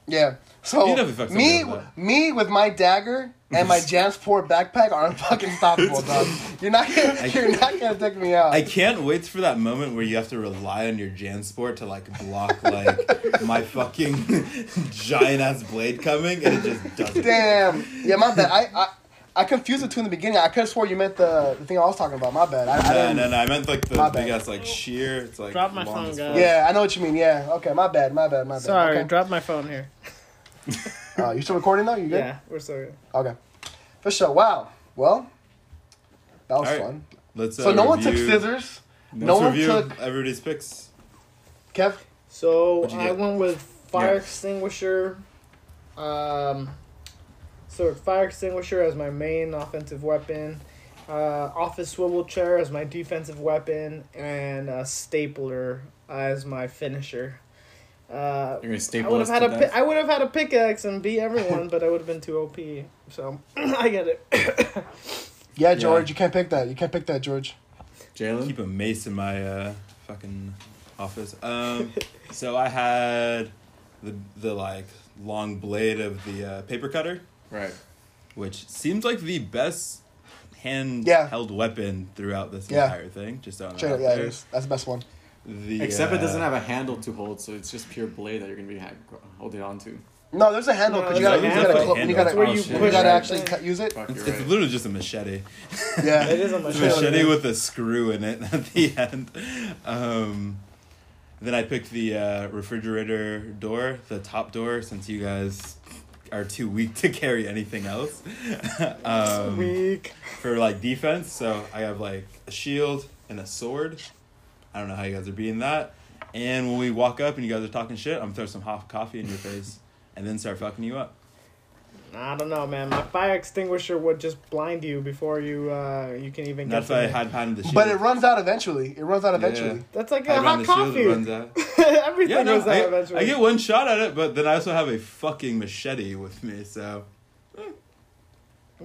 Yeah. So You never fucked me, me with my dagger and my Jansport backpack are fucking stoppable, dog. *laughs* You're not gonna, you're not gonna take me out. I can't wait for that moment where you have to rely on your Jansport to like block like my fucking *laughs* giant ass blade coming, and it just doesn't. Damn. Yeah, my bad. I, I I confused the two in the beginning. I could have swore you meant the, the thing I was talking about. My bad. I, I No, didn't. no, no. I meant like the big ass like sheer. It's like Drop my phone, guys. Yeah, I know what you mean. Yeah. Okay. My bad. My bad. My bad. Sorry, Okay. drop my phone here. *laughs* Uh, you still recording though? You good? Yeah, we're still good. Okay. For sure. Wow. Well, that was All right. fun. Let's. Uh, So no one took review- scissors. Let's No one review took everybody's picks. Kev. So What'd you I get? went with fire Yeah. extinguisher. Um, so fire extinguisher as my main offensive weapon. Uh, office swivel chair as my defensive weapon, and a stapler as my finisher. Uh, You're gonna I would have had a pi- I would have had a pickaxe and beat everyone, but I would have been too OP. So *clears throat* I get it. *coughs* Yeah, George, you can't pick that. You can't pick that, George. Jalen. keep a mace in my uh, fucking office. Um, *laughs* so I had the the like long blade of the uh, paper cutter, Right. which seems like the best handheld Yeah. weapon throughout this Yeah. entire thing. Just throwing that Straight yeah, it That's the best one. The, Except it uh, doesn't have a handle to hold, so it's just pure blade that you're gonna be ha- holding on to. No, there's a handle No, because you gotta, you gotta, clo- you gotta, That's where you you gotta actually cut, use it. It's, it's right. literally just a machete. *laughs* Yeah, It is a It's a machete. machete with a screw in it *laughs* at the end. Um, then I picked the uh, refrigerator door, the top door, since you guys are too weak to carry anything else. *laughs* um, Weak. for like defense. So I have like a shield and a sword. I don't know how you guys are being that. And when we walk up and you guys are talking shit, I'm gonna throw some hot coffee in your *laughs* face and then start fucking you up. I don't know, man. My fire extinguisher would just blind you before you uh you can even That's get why I had behind the shield. but it runs out eventually. It runs out eventually. That's like Hide a behind hot the shield, it coffee. runs out. *laughs* Everything Yeah, no, goes out I, eventually. I get one shot at it, but then I also have a fucking machete with me, so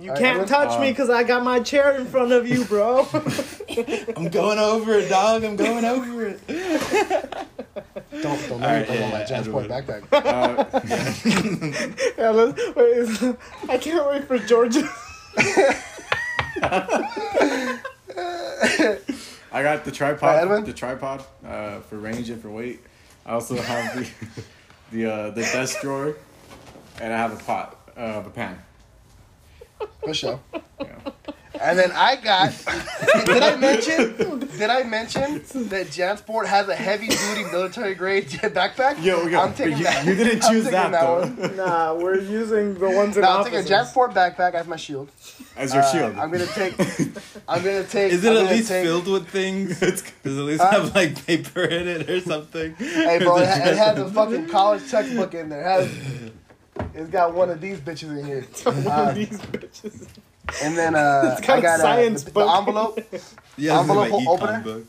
you Alright, can't Edwin? touch me Uh, because I got my chair in front of you, bro. *laughs* *laughs* I'm going over it, dog. I'm going over it. *laughs* Don't don't All let right, me bring yeah, on my yeah, Jansport Edward. backpack. Uh, yeah, let's, wait, is- I can't wait for Georgia. I got the tripod, Edwin? the tripod uh, for range and for weight. I also have the the uh, the desk drawer, and I have a pot uh, of a pan. For sure. Yeah. And then I got. did I mention? Did I mention that JanSport has a heavy duty military grade *laughs* backpack? Yo, yo, I'm taking you, that. you didn't *laughs* I'm choose taking that, though one. nah, we're using the ones in No, I'm taking a. JanSport backpack as my shield. as your Uh, shield. I'm gonna take. I'm gonna take. Is it I'm at least take- filled with things? *laughs* Does it at least Huh? have like paper in it or something? Hey, bro, Or it, is it has a fucking college textbook in there. It has. It's got one of these bitches in here. *laughs* One Uh, of these bitches. And then uh, *laughs* It's got I got a uh, science the, the book. envelope. *laughs* Yeah, this my envelope econ opener? book.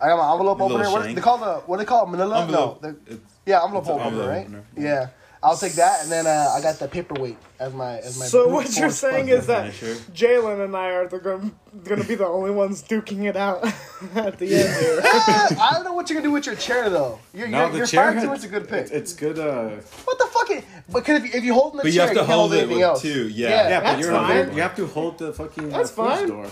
I got my envelope The little opener. What shank. they call the what they call it? Manila? Envelope. No, the, It's- yeah, envelope It's an opener, envelope right? opener. Yeah, I'll take that, and then uh, I got the paperweight as my as my. So what you're saying is that Finisher. Jalen and I are the gonna, gonna be the only ones duking it out *laughs* at the end here. Ah, *laughs* I don't know what you're gonna do with your chair though. Your no, your, the your chair. fire had- extinguisher's a good pick. It's, it's good. Uh, what the fuck? Is, because if you, if you hold in the But you have to can't hold it anything with else. two. Yeah. Yeah. yeah, but you're fine. you have to hold the fucking That's uh, fine. door.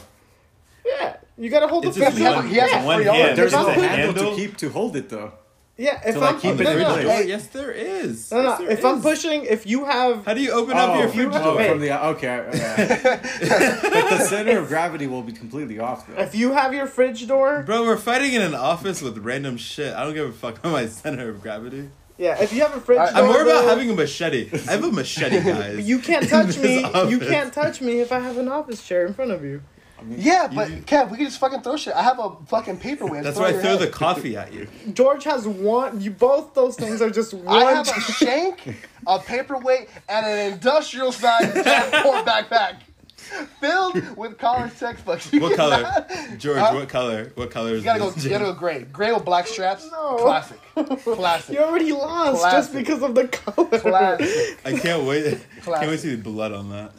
yeah, you gotta hold It's the just he has- one, he has it's a one free arm. hand. There's If no I'm put- handle handle. to keep to hold it though. Yeah, if To, like, I'm keep it no, in no, place. no, Oh, hey, yes, there is. no, no, Yes, there if I'm pushing, if you have, How do you open Oh, up your if you fridge have- door? from the okay, okay. *laughs* but the center of gravity will be completely off though. if you have your fridge door, Bro, we're fighting in an office with random shit. I don't give a fuck about my *laughs* center of gravity. yeah, if you have a fridge I- door, I'm more about though, having a machete. I have a machete, *laughs* guys. You can't touch this me. You can't touch me if I have an office chair in front of you. Yeah, but You- Kev, we can just fucking throw shit. I have a fucking paperweight. That's why I your throw head. the coffee at you. George has one. You both those things are just one. *laughs* I have a *laughs* shank, a paperweight, and an industrial size *laughs* Jansport backpack filled with college textbooks. *laughs* You What color? cannot- George, Huh? what color? What color is You gotta go. this? You gotta go gray. Gray with black straps. No. Classic. Classic. you already lost just because of the color. Classic. I can't wait. Can't wait to see the blood on that.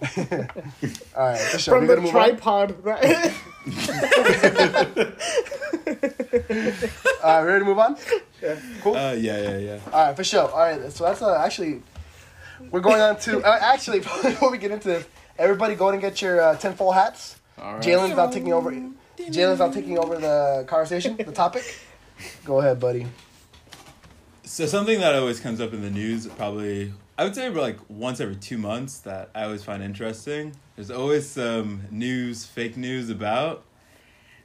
*laughs* All right, for sure. From we the gonna move on. tripod. *laughs* All right, ready to move on? Yeah. Cool. Uh, yeah, yeah, yeah. All right, for sure. All right, so that's uh, actually we're going on to uh, actually before we get into this, everybody go and get your uh, tinfoil hats. All right. Jalen's now taking over. Jalen's now taking over the conversation, the topic. Go ahead, buddy. So something that always comes up in the news, probably I would say like once every two months, that I always find interesting. There's always some news, fake news about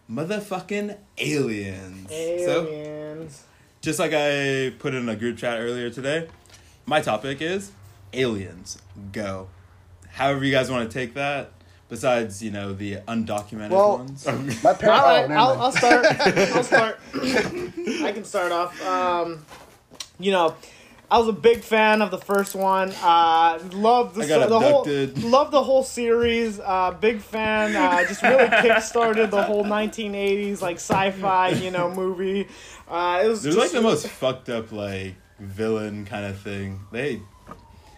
motherfucking aliens. So Aliens. just like I put in a group chat earlier today, my topic is aliens. Go. However you guys want to take that. Besides, you know, the undocumented Well, ones. *laughs* My parents. All right, oh, I'll. I'll start. I'll start. *laughs* I can start off. Um, you know, I was a big fan of the first one. Uh, loved the, I got the whole abducted. *laughs* loved the whole series. Uh, big fan. Uh, just really kickstarted the whole 1980s like sci-fi you know movie. Uh, it was They're just, like the most fucked up like villain kind of thing. They,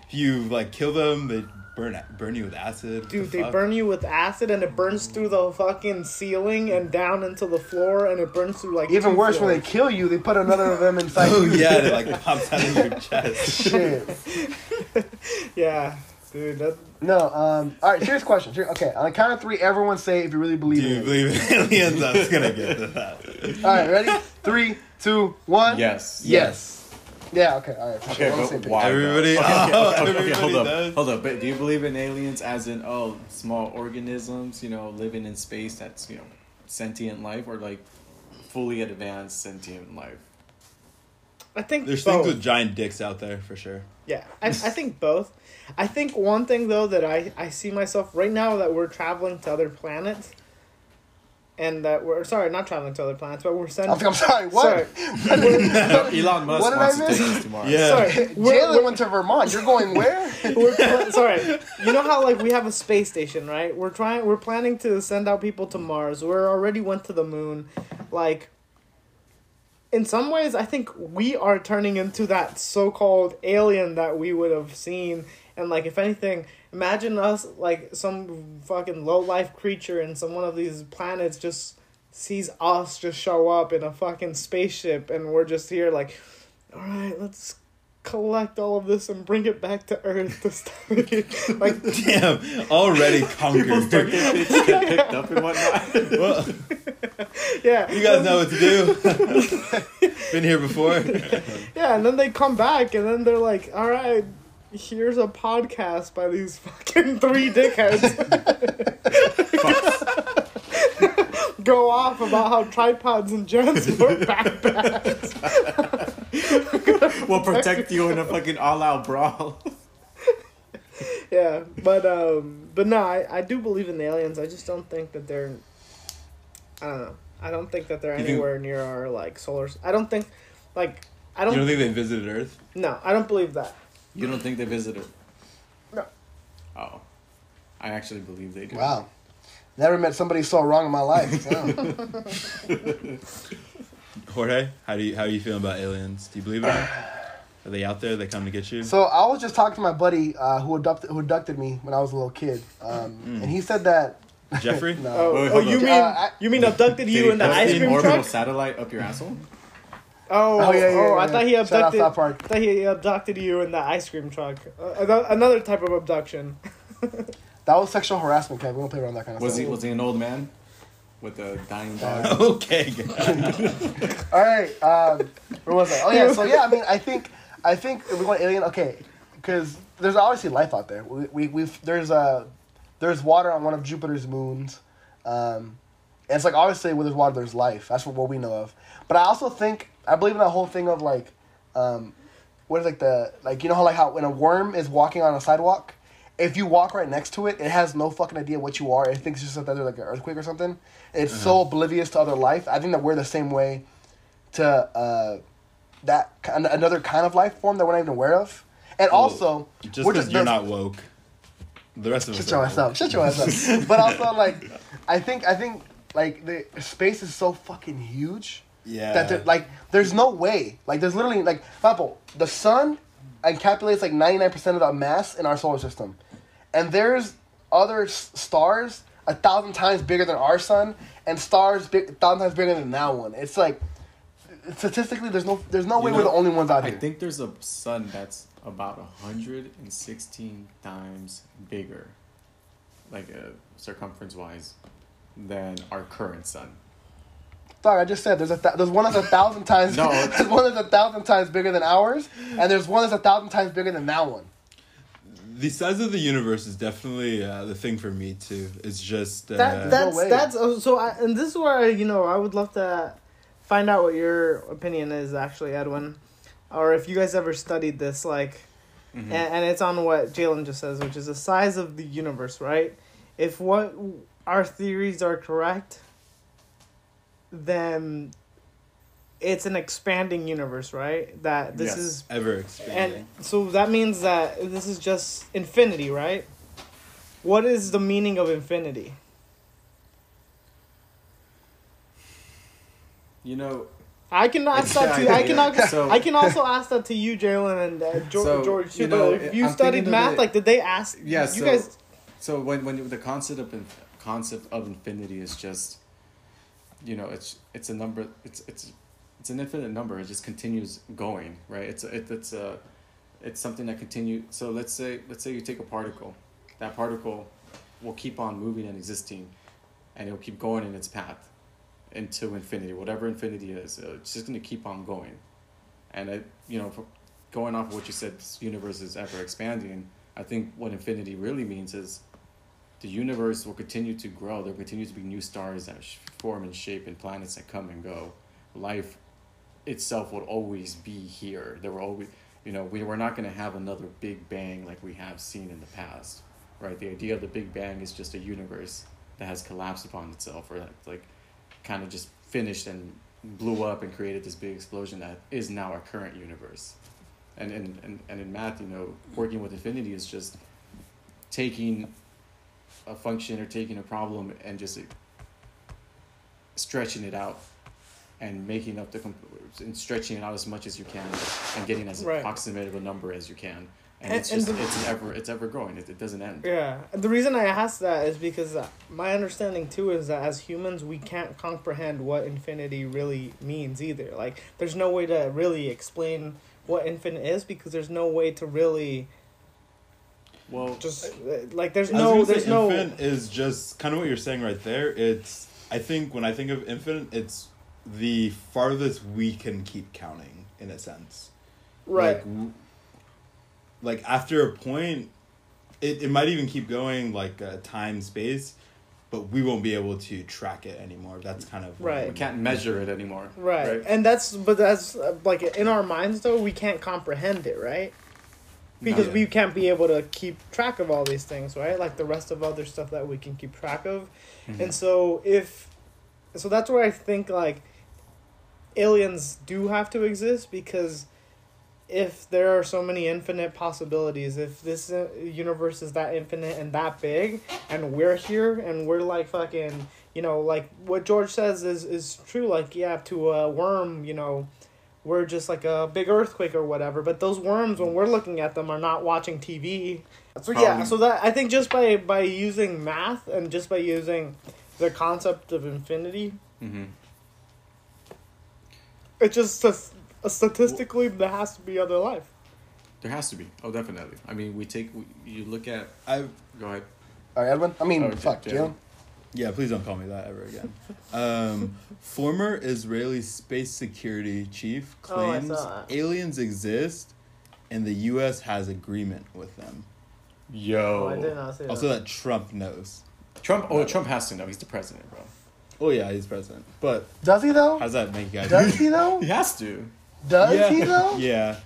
if you like kill them, they burn burn you with acid. Dude, the they fuck? burn you with acid and it burns through the fucking ceiling and down into the floor and it burns through like Even two worse, when they kill you, they put another of them *laughs* inside Oh you. yeah, it like pops out of your *laughs* chest. Shit. *laughs* Yeah, dude, that, No. Um. All right. Serious question. Ser- Okay. On the count of three, everyone say if you really believe Do in you it. believe in aliens? I was gonna get to that. All right. Ready? Three, two, one. Yes. Yes. Yeah. Okay. All right. Okay, sure. We're on the same but why? Everybody- Okay, okay, oh, *laughs* okay, okay, everybody hold up, does. hold up. But do you believe in aliens as in oh small organisms, you know, living in space that's you know sentient life, or like fully advanced sentient life? I think There's both. things with giant dicks out there for sure. Yeah, I, I think both. I think one thing though that I, I see myself right now that we're traveling to other planets, and that we're sorry not traveling to other planets, but we're I sending. think I'm sorry. What? *laughs* Elon Musk What did wants I to take miss? us to Mars. Yeah. Sorry, Jalen we're, went to Vermont. You're going where? *laughs* we're pla- sorry. You know how like we have a space station, right? We're trying. We're planning to send out people to Mars. We're already went to the moon, like. In some ways, I think we are turning into that so-called alien that we would have seen, and like, if anything, imagine us like some fucking low-life creature in some one of these planets just sees us just show up in a fucking spaceship, and we're just here like, all right, let's collect all of this and bring it back to Earth to study. *laughs* like, Damn, already People *laughs* start conquered. getting get picked up and whatnot. *laughs* well, yeah, you guys know what to do. Been here before. Yeah, and then they come back, and then they're like, "All right, here's a podcast by these fucking three dickheads." Go off about how tripods and Jansport *laughs* backpacks. We'll protect you in a fucking all-out brawl. Yeah, but um, but no, I, I do believe in the aliens. I just don't think that they're. I don't know. I don't think that they're think- anywhere near our like solar. I don't think, like, I don't. You don't think they visited Earth? no, I don't believe that. You don't think they visited? No. Oh, I actually believe they do. Wow. Never met somebody so wrong in my life. Wow. *laughs* Jorge, how do you how are you feeling about aliens? Do you believe in them? *sighs* Are they out there? They come to get you? So I was just talking to my buddy uh, who abducted who abducted me when I was a little kid, um, and he said that. Jeffrey? *laughs* no. Oh, Wait, oh you mean Uh, I- you mean abducted you in the ice cream orbital truck? satellite up your asshole? Oh, Oh, yeah, yeah, oh, yeah, I thought he Shout out abducted. South Park. I thought he abducted you in the ice cream truck. Uh, another type of abduction. *laughs* That was sexual harassment, Kevin. We don't play around that kind of Was stuff. he was he an old man with a dying dog? *laughs* okay. *laughs* All right. Um, where was I? Oh yeah. So yeah, I mean, I think, I think if we want alien. Okay, because there's obviously life out there. We we we've there's uh there's water on one of Jupiter's moons. Um, and it's like obviously where there's water, there's life. That's what, what we know of. But I also think I believe in that whole thing of like, um, what is like the like you know how like how when a worm is walking on a sidewalk. If you walk right next to it, it has no fucking idea what you are. It thinks it's just that there's like an earthquake or something. It's so oblivious to other life. I think that we're the same way to uh, that kind another kind of life form that we're not even aware of. And also, Just we're because you're not woke. The rest of us Shut your ass up. Shut your ass up. *laughs* But also, like, I think I think like the space is so fucking huge Yeah. that there, like there's no way. Like there's literally like for example, the sun encapsulates like 99% of the mass in our solar system. And there's other s- stars a thousand times bigger than our sun and stars big, a thousand times bigger than that one. It's like statistically there's no there's no You way know, we're the only ones out I here. I think there's a sun that's about 116 times bigger, like uh, circumference wise, than our current sun. Dog, I just said there's a th- there's one that's a thousand *laughs* times No. *laughs* there's one that's a thousand times bigger than ours, and there's one that's a thousand times bigger than that one. The size of the universe is definitely uh, the thing for me too. It's just uh, That that's way. that's oh, so. I, and this is where I, you know I would love to find out what your opinion is actually, Edwin, or if you guys ever studied this. Like, and, and it's on what Jalen just says, which is the size of the universe, right? If what our theories are correct, then it's an expanding universe, right? That this Yes. is ever expanding. and so that means that this is just infinity, right? What is the meaning of infinity? You know, I can ask that to I can Yeah, so- I can also ask that to you, Jalen and uh, George, So, George too. you know, but if you I'm studied math, it- like did they ask? Yeah, you so- guys. So when when the concept of concept of infinity is just, you know, it's it's a number. It's it's it's an infinite number. It just continues going, right? It's it, it's a it's something that continue. So let's say let's say you take a particle, that particle will keep on moving and existing, and it'll keep going in its path into infinity. Whatever infinity is, it's just gonna keep on going, and it you know, going off of what you said, this universe is ever expanding. I think what infinity really means is the universe will continue to grow. There will continue to be new stars that form and shape and planets that come and go. Life itself will always be here. There will always, you know, we, we're not going to have another big bang like we have seen in the past, right? The idea of the big bang is just a universe that has collapsed upon itself or like, like kind of just finished and blew up and created this big explosion that is now our current universe. And, and, and, and in math, you know, working with infinity is just taking a function or taking a problem and just stretching it out and making up the comp- and stretching it out as much as you can and getting as Right. approximate of a number as you can and, And- it's and just the- it's an ever it's ever growing it, it doesn't end Yeah, the reason I ask that is because uh, my understanding too is that as humans we can't comprehend what infinity really means either. Like, there's no way to really explain what infinite is because there's no way to really well just like there's no gonna there's say no infinite is just kind of what you're saying right there. It's I think when I think of infinite, it's the farthest we can keep counting in a sense. right. Like, like after a point, it, it might even keep going like uh, time space, but we won't be able to track it anymore. That's kind of Right. we can't measure it anymore Right. And that's but that's uh, like in our minds though we can't comprehend it, right? Because Yeah. we can't be able to keep track of all these things, right? Like the rest of other stuff that we can keep track of. And so if so that's where I think like aliens do have to exist because if there are so many infinite possibilities, if this uh, universe is that infinite and that big, and we're here and we're like fucking, you know, like what George says is is true. Like yeah, to a worm, you know, we're just like a big earthquake or whatever. But those worms, when we're looking at them, are not watching TV. So yeah, Probably- so that I think just by by using math and just by using the concept of infinity, mm-hmm. it just says uh, statistically there has to be other life. there has to be oh definitely i mean we take we, you look at I go ahead All right, Edwin. I mean, Oh, fuck, Jalen. Jalen. yeah. Please don't call me that ever again. Um, *laughs* former Israeli space security chief Oh, claims saw that. aliens exist, and the U.S. has agreement with them. yo Oh, I did not see that. Also, that Trump knows. trump oh trump has to know he's the president bro Oh yeah, he's president. But Does he though? how does that make you guys? Does he though? he has to Does yeah. he though? *laughs* Yeah,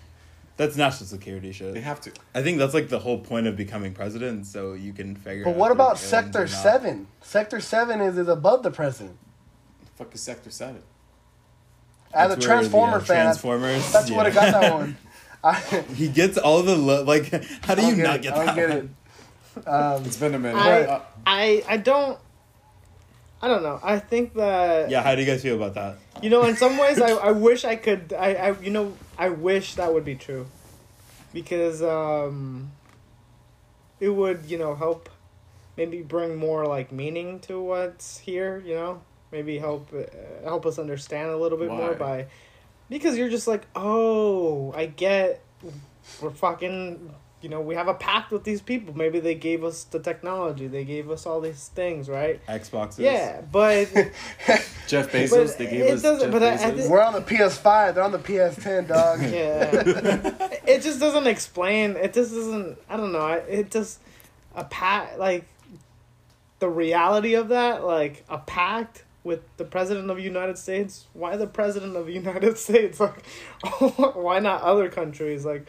that's national security shit. they have to I think that's like the whole point of becoming president, so you can figure. But out what about Sector. Seven? Sector Seven is, is above the president. fuck is sector 7 As a That's where the, Transformer uh, fan, Transformers. that's what I got that one. I, *laughs* He gets all the lo- like. *laughs* How do you don't get not it. get I that? don't get one? it. Um, it's been a minute I, Uh, I I don't I don't know. I think that Yeah, how do you guys feel about that? you know in some ways I, *laughs* I wish I could I, I you know I wish that would be true. Because um it would, you know, help maybe bring more like meaning to what's here, you know? Maybe help uh, help us understand a little bit more by because you're just like, "Oh, I get we're fucking you know, we have a pact with these people. Maybe they gave us the technology. They gave us all these things, right? Xboxes. Yeah, but *laughs* jeff bezos But they gave it us Jeff but I- I Bezos. think- we're on the PS5. They're on the PS10, dog. *laughs* yeah, it just doesn't explain. It just doesn't. I don't know. It just a pact like the reality of that, like a pact with the president of the United States. Why the president of the *laughs* United States? Like, why not other countries? Like,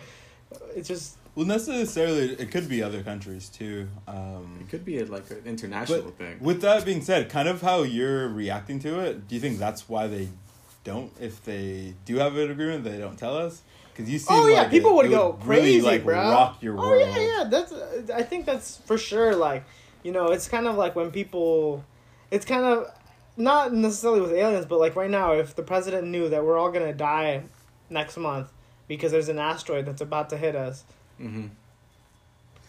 it just Well, necessarily, it could be other countries too. Um, it could be a, like an international but thing with that being said, kind of how you're reacting to it, do you think that's why they don't? If they do have an agreement, they don't tell us. Because you see, oh yeah, like people it, would it go really, crazy, like, bro. Rock your world. oh world. yeah, yeah. That's uh, I think that's for sure. Like you know, it's kind of like when people, it's kind of not necessarily with aliens, but like right now, if the president knew that we're all gonna die next month because there's an asteroid that's about to hit us, Mm-hmm.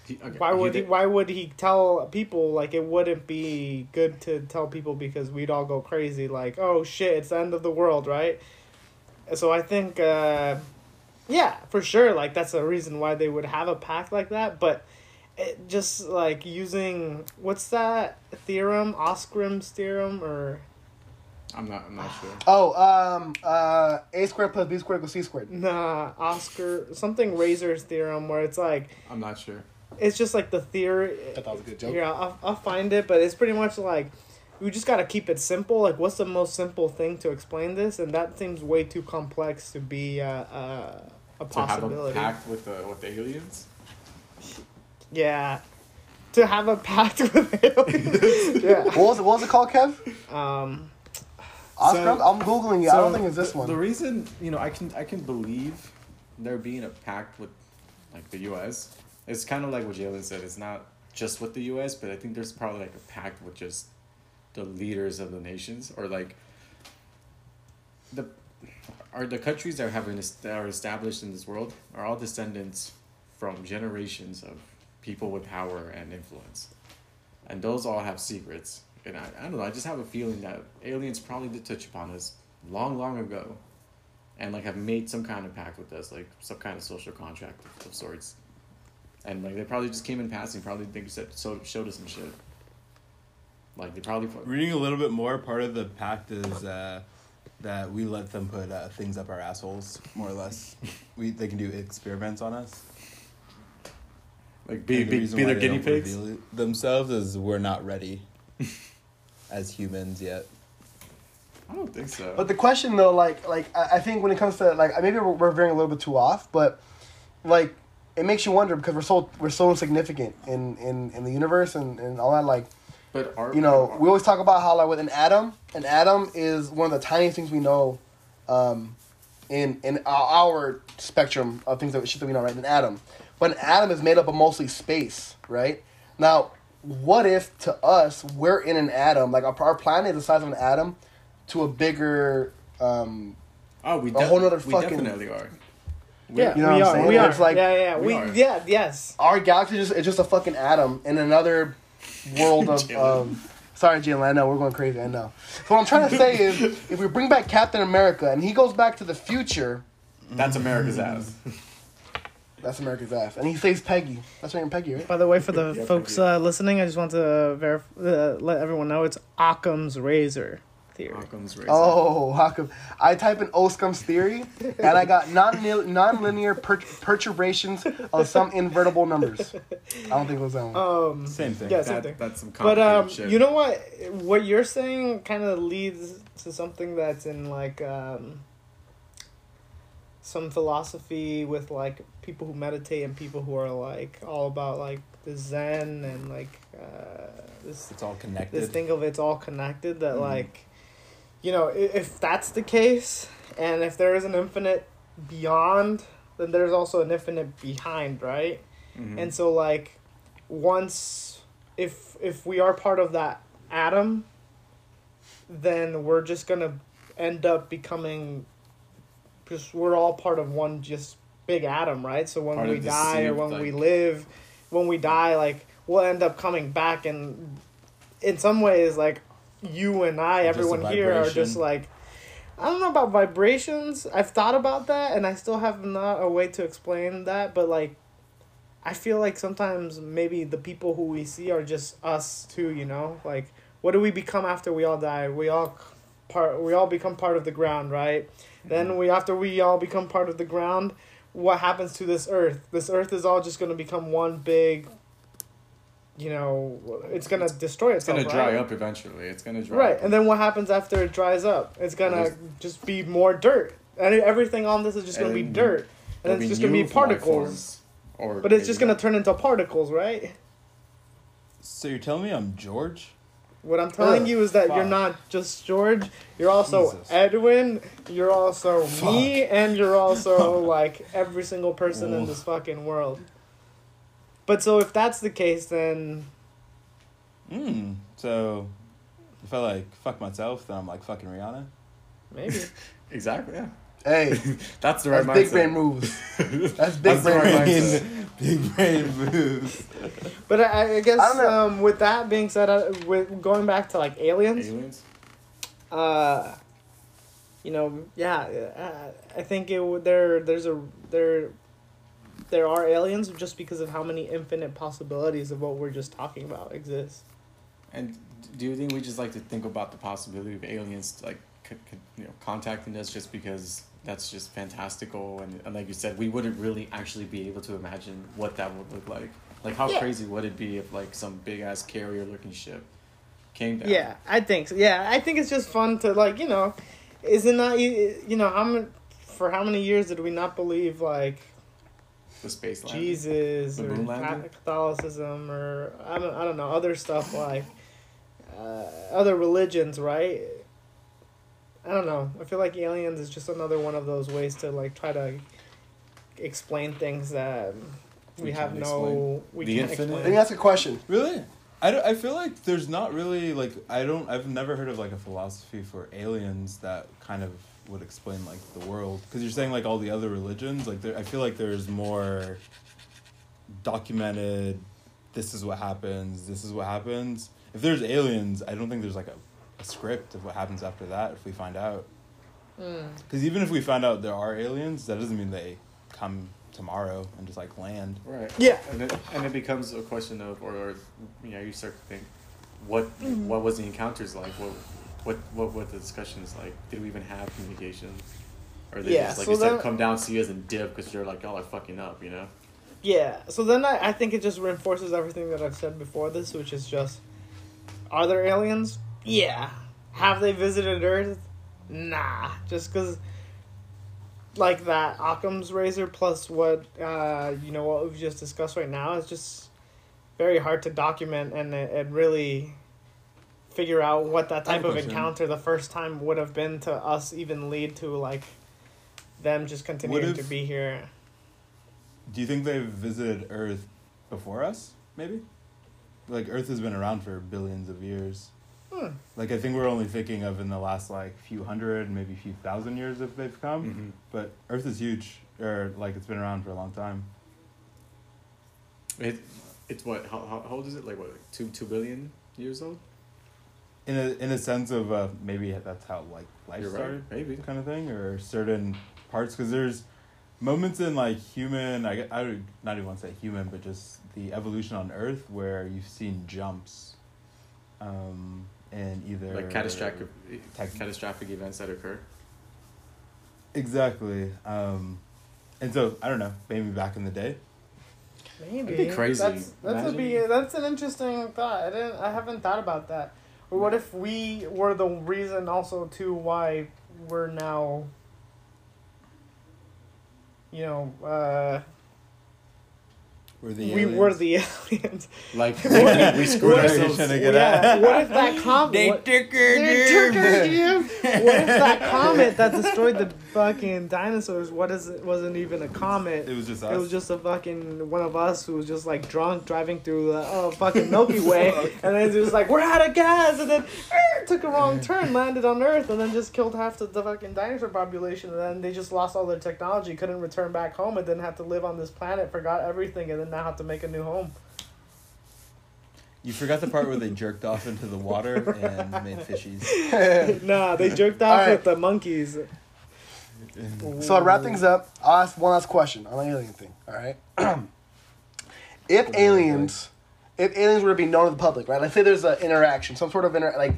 He, okay, why would he? did- Why would he tell people like it wouldn't be good to tell people because we'd all go crazy like oh shit it's the end of the world right? So I think, uh, yeah, for sure, like that's a reason why they would have a pact like that, but. It just like using what's that theorem, Osgrim's theorem, or I'm not. I'm not sure. Oh, um, uh, a squared plus b squared equals c squared. Nah, Oscar something Razor's theorem where it's like I'm not sure. it's just like the theory. I thought it was a good joke. Yeah, I'll, I'll find it, but it's pretty much like we just gotta keep it simple. Like, what's the most simple thing to explain this? And that seems way too complex to be uh, uh, a To have a pact with the with the aliens. Yeah, to have a pact *laughs* with aliens. yeah. What was it? What was it called, Kev? Um. Oscar? So- I'm googling it. I don't think it's this the- one. The reason you know I can I can believe there being a pact with like the U.S. It's kind of like what Jalen said. It's not just with the U.S., but I think there's probably like a pact with just the leaders of the nations or like the are the countries that are having that are established in this world are all descendants from generations of people with power and influence, and those all have secrets. And I, I don't know. I just have a feeling that aliens probably did touch upon us long, long ago, and like have made some kind of pact with us, like some kind of social contract of, of sorts. And like they probably just came in passing. Probably they said so showed us some shit. Like they probably Reading a little bit more, part of the pact is uh, that we let them put uh, things up our assholes, more or less. *laughs* We they can do experiments on us. like be And be, be their guinea pigs. themselves is we're not ready *laughs* as humans yet. I don't think so. But the question though, like, like I I think when it comes to like maybe we're, we're veering a little bit too off, but like it makes you wonder because we're so we're so insignificant in in in the universe and and all that. Like but are you know, we always talk about how like with an atom, an atom is one of the tiniest things we know, um, in in our, our spectrum of things that shit that we know, right? An atom, but an atom is made up of mostly space, right? Now, what if to us we're in an atom, like our, our planet is the size of an atom, to a bigger, um, oh we, a whole nother we fucking- definitely are. Yeah, You know we what I'm are. saying? We are. It's like- yeah, yeah, We we, are. yeah, yes. our galaxy is just it's just a fucking atom in another world of. Jalen. of sorry, Jalen. I know we're going crazy. I know. So what I'm trying to say is, *laughs* if we bring back Captain America and he goes back to the future, That's America's ass. *laughs* that's America's ass, and he saves Peggy. That's right, Peggy, right? By the way, for the Yeah, folks uh, listening, I just want to verif- uh, let everyone know it's Occam's razor theory. Occam's razor. Oh, how come? I type in Oscom's theory, and I got non non-linear per- perturbations of some invertible numbers. I don't think it was that one. Um, Same thing. yeah, same thing. that's some But complicated um, shit. you know what? What you're saying kind of leads to something that's in like um, some philosophy with like people who meditate and people who are like all about like the Zen and like uh, this It's all connected. this thing of it's all connected. That Mhm. like, you know, if that's the case, and if there is an infinite beyond, then there's also an infinite behind, right? Mhm. And so like once if if we are part of that atom then we're just to end up becoming just we're all part of one just big atom, right? So when Part we die or when we live, when we die like we'll end up coming back and in some ways like you and I, Just everyone here are just like I don't know about vibrations. I've thought about that and I still have not a way to explain that, but like I feel like sometimes maybe the people who we see are just us too, you know? Like what do we become after we all die? We all part we all become part of the ground, right? Then mm-hmm. we after we all become part of the ground, what happens to this earth? This earth is all just going to become one big you know, it's going to destroy itself it's itself. gonna dry right? up eventually. It's gonna dry Right, up. and then what happens after it dries up? It's gonna just be more dirt, and everything on this is just gonna be dirt, and it's just gonna be particles. Or But it's just gonna turn into particles, right? So you're telling me I'm George? What I'm telling Ugh, you is that you're not just George. You're also Jesus. Edwin. You're also me, and you're also *laughs* like every single person in this fucking world. But so if that's the case, then Hmm. So If I like fuck myself, then I'm like fucking Rihanna. Maybe. *laughs* Exactly. Yeah. Hey, *laughs* That's the right that's big mindset. brain moves. *laughs* That's big That's the brain right mindset. mindset. Big brain moves. *laughs* But I, I guess I um, with that being said, uh, with going back to like aliens, Aliens. uh, you know, yeah, uh, I think it would there. There's a there. There are aliens just because of how many infinite possibilities of what we're just talking about exist. And do you think we just like to think about the possibility of aliens like c- c- you know contacting us just because that's just fantastical and, and like you said we wouldn't really actually be able to imagine what that would look like. Like how Yeah. crazy would it be if like some big ass carrier looking ship came down? Yeah, I think so. Yeah, I think it's just fun to like you know, is it not you know how many for how many years did we not believe like The space landing. Jesus The or? Catholicism or I don't I don't know other stuff like uh, other religions, right? I don't know. I feel like aliens is just another one of those ways to like try to explain things that we, We have no we The can't infinite? Let me explain. ask a question. Really? I, don't, I feel like there's not really like I don't I've never heard of like a philosophy for aliens that kind of would explain like the world because you're saying like all the other religions like there I feel like there's more documented this is what happens this is what happens if there's aliens I don't think there's like a, a script of what happens after that if we find out Mm. because even if we find out there are aliens that doesn't mean they come tomorrow and just like land Right. Yeah. And it, and it becomes a question of, or, or you know, you start to think, what Mm-hmm. what was the encounters like? What what what were the discussions like? Did we even have communication? Or they Yeah, just like so you said, then- come down see us and dip because you're like y'all are fucking up, you know? Yeah. So then I, I think it just reinforces everything that I've said before this, which is just are there aliens? Yeah. Have they visited Earth? Nah. Just because, like that Occam's razor plus what, uh, you know, what we've just discussed right now is just very hard to document and, and really figure out what that type of encounter the first time would have been to us even lead to like them just continuing if- to be here. Do you think they've visited Earth before us? Maybe. Like Earth has been around for billions of years. Like I think we're only thinking of in the last like few hundred, maybe few thousand years if they've come. Mhm. But Earth is huge, or like it's been around for a long time. It it's what how, how how old is it? Like what like two two billion years old? In a in a sense of uh, maybe that's how like life You're right, started, maybe. kind of thing, or certain parts because there's moments in like human. I gue- I would not even want to say human, but just the evolution on Earth where you've seen jumps. Um, and either Like catastrophic Tech- catastrophic events that occur. Exactly. Um, and so I don't know. Maybe back in the day. Maybe That'd be crazy. That's that's a Imagine- be that's an interesting thought. I didn't. I haven't thought about that. Or what if we were the reason also too why we're now. You know, uh, Were the we were the *laughs* aliens. Like *laughs* we, we screwed What are you ourselves. to get yeah. at? *laughs* What if that comet? what, took They took our Jim. What if that comet that destroyed the fucking dinosaurs? What is it? Wasn't even a comet. It was just us. It was just a fucking one of us who was just like drunk driving through the oh, fucking Milky *laughs* Way, and then it was like we're out of gas, and then er, took a wrong turn, landed on Earth, and then just killed half the, the fucking dinosaur population, and then they just lost all their technology, couldn't return back home, and then had to live on this planet, forgot everything, and then now have to make a new home. You forgot the part where they jerked off into the water and made fishies. *laughs* nah, they jerked off Alright. with the monkeys. So to wrap things up, I'll ask one last question on the alien thing. All right. *clears throat* if aliens, if aliens were to be known to the public, right? Let's say there's an interaction, some sort of inter, like,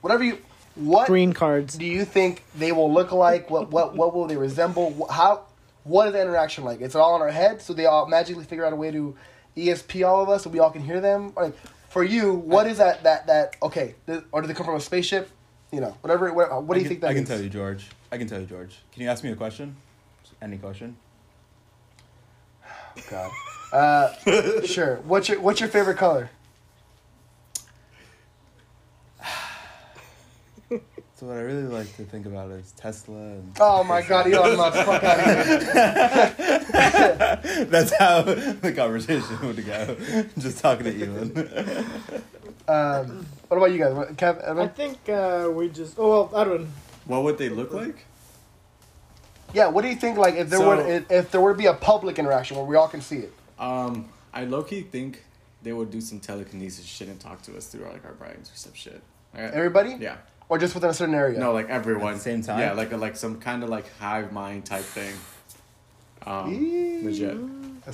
whatever you, what Green cards. do you think they will look like? What what what will they resemble? Wh- How what is the interaction like? It's all in our head, so they all magically figure out a way to ESP all of us, so we all can hear them. Like, for you, what is that that that okay? Or do they come from a spaceship? You know, whatever. What, what do I you can, think that I can is? tell you, George. I can tell you, George. Can you ask me a question? Any question? *sighs* God. Uh, sure. What's your What's your favorite color? *sighs* So what I really like to think about is Tesla, and Oh my God, Elon Musk! Fuck out of here. *laughs* that's how the conversation would go. *laughs* Just talking to Elon. Um, what about you guys? What- Kev, I think uh, we just. Oh well, Edwin. What would they look like? Yeah. What do you think? Like, if there So- were if, if there were to be a public interaction where we all can see it. Um, I low key think they would do some telekinesis shit and talk to us through like our brains or some shit. Alright? Everybody, Yeah. or just within a certain area. No, like everyone. At the same time? Yeah, like a, like some kind of like hive mind type thing. Um, legit.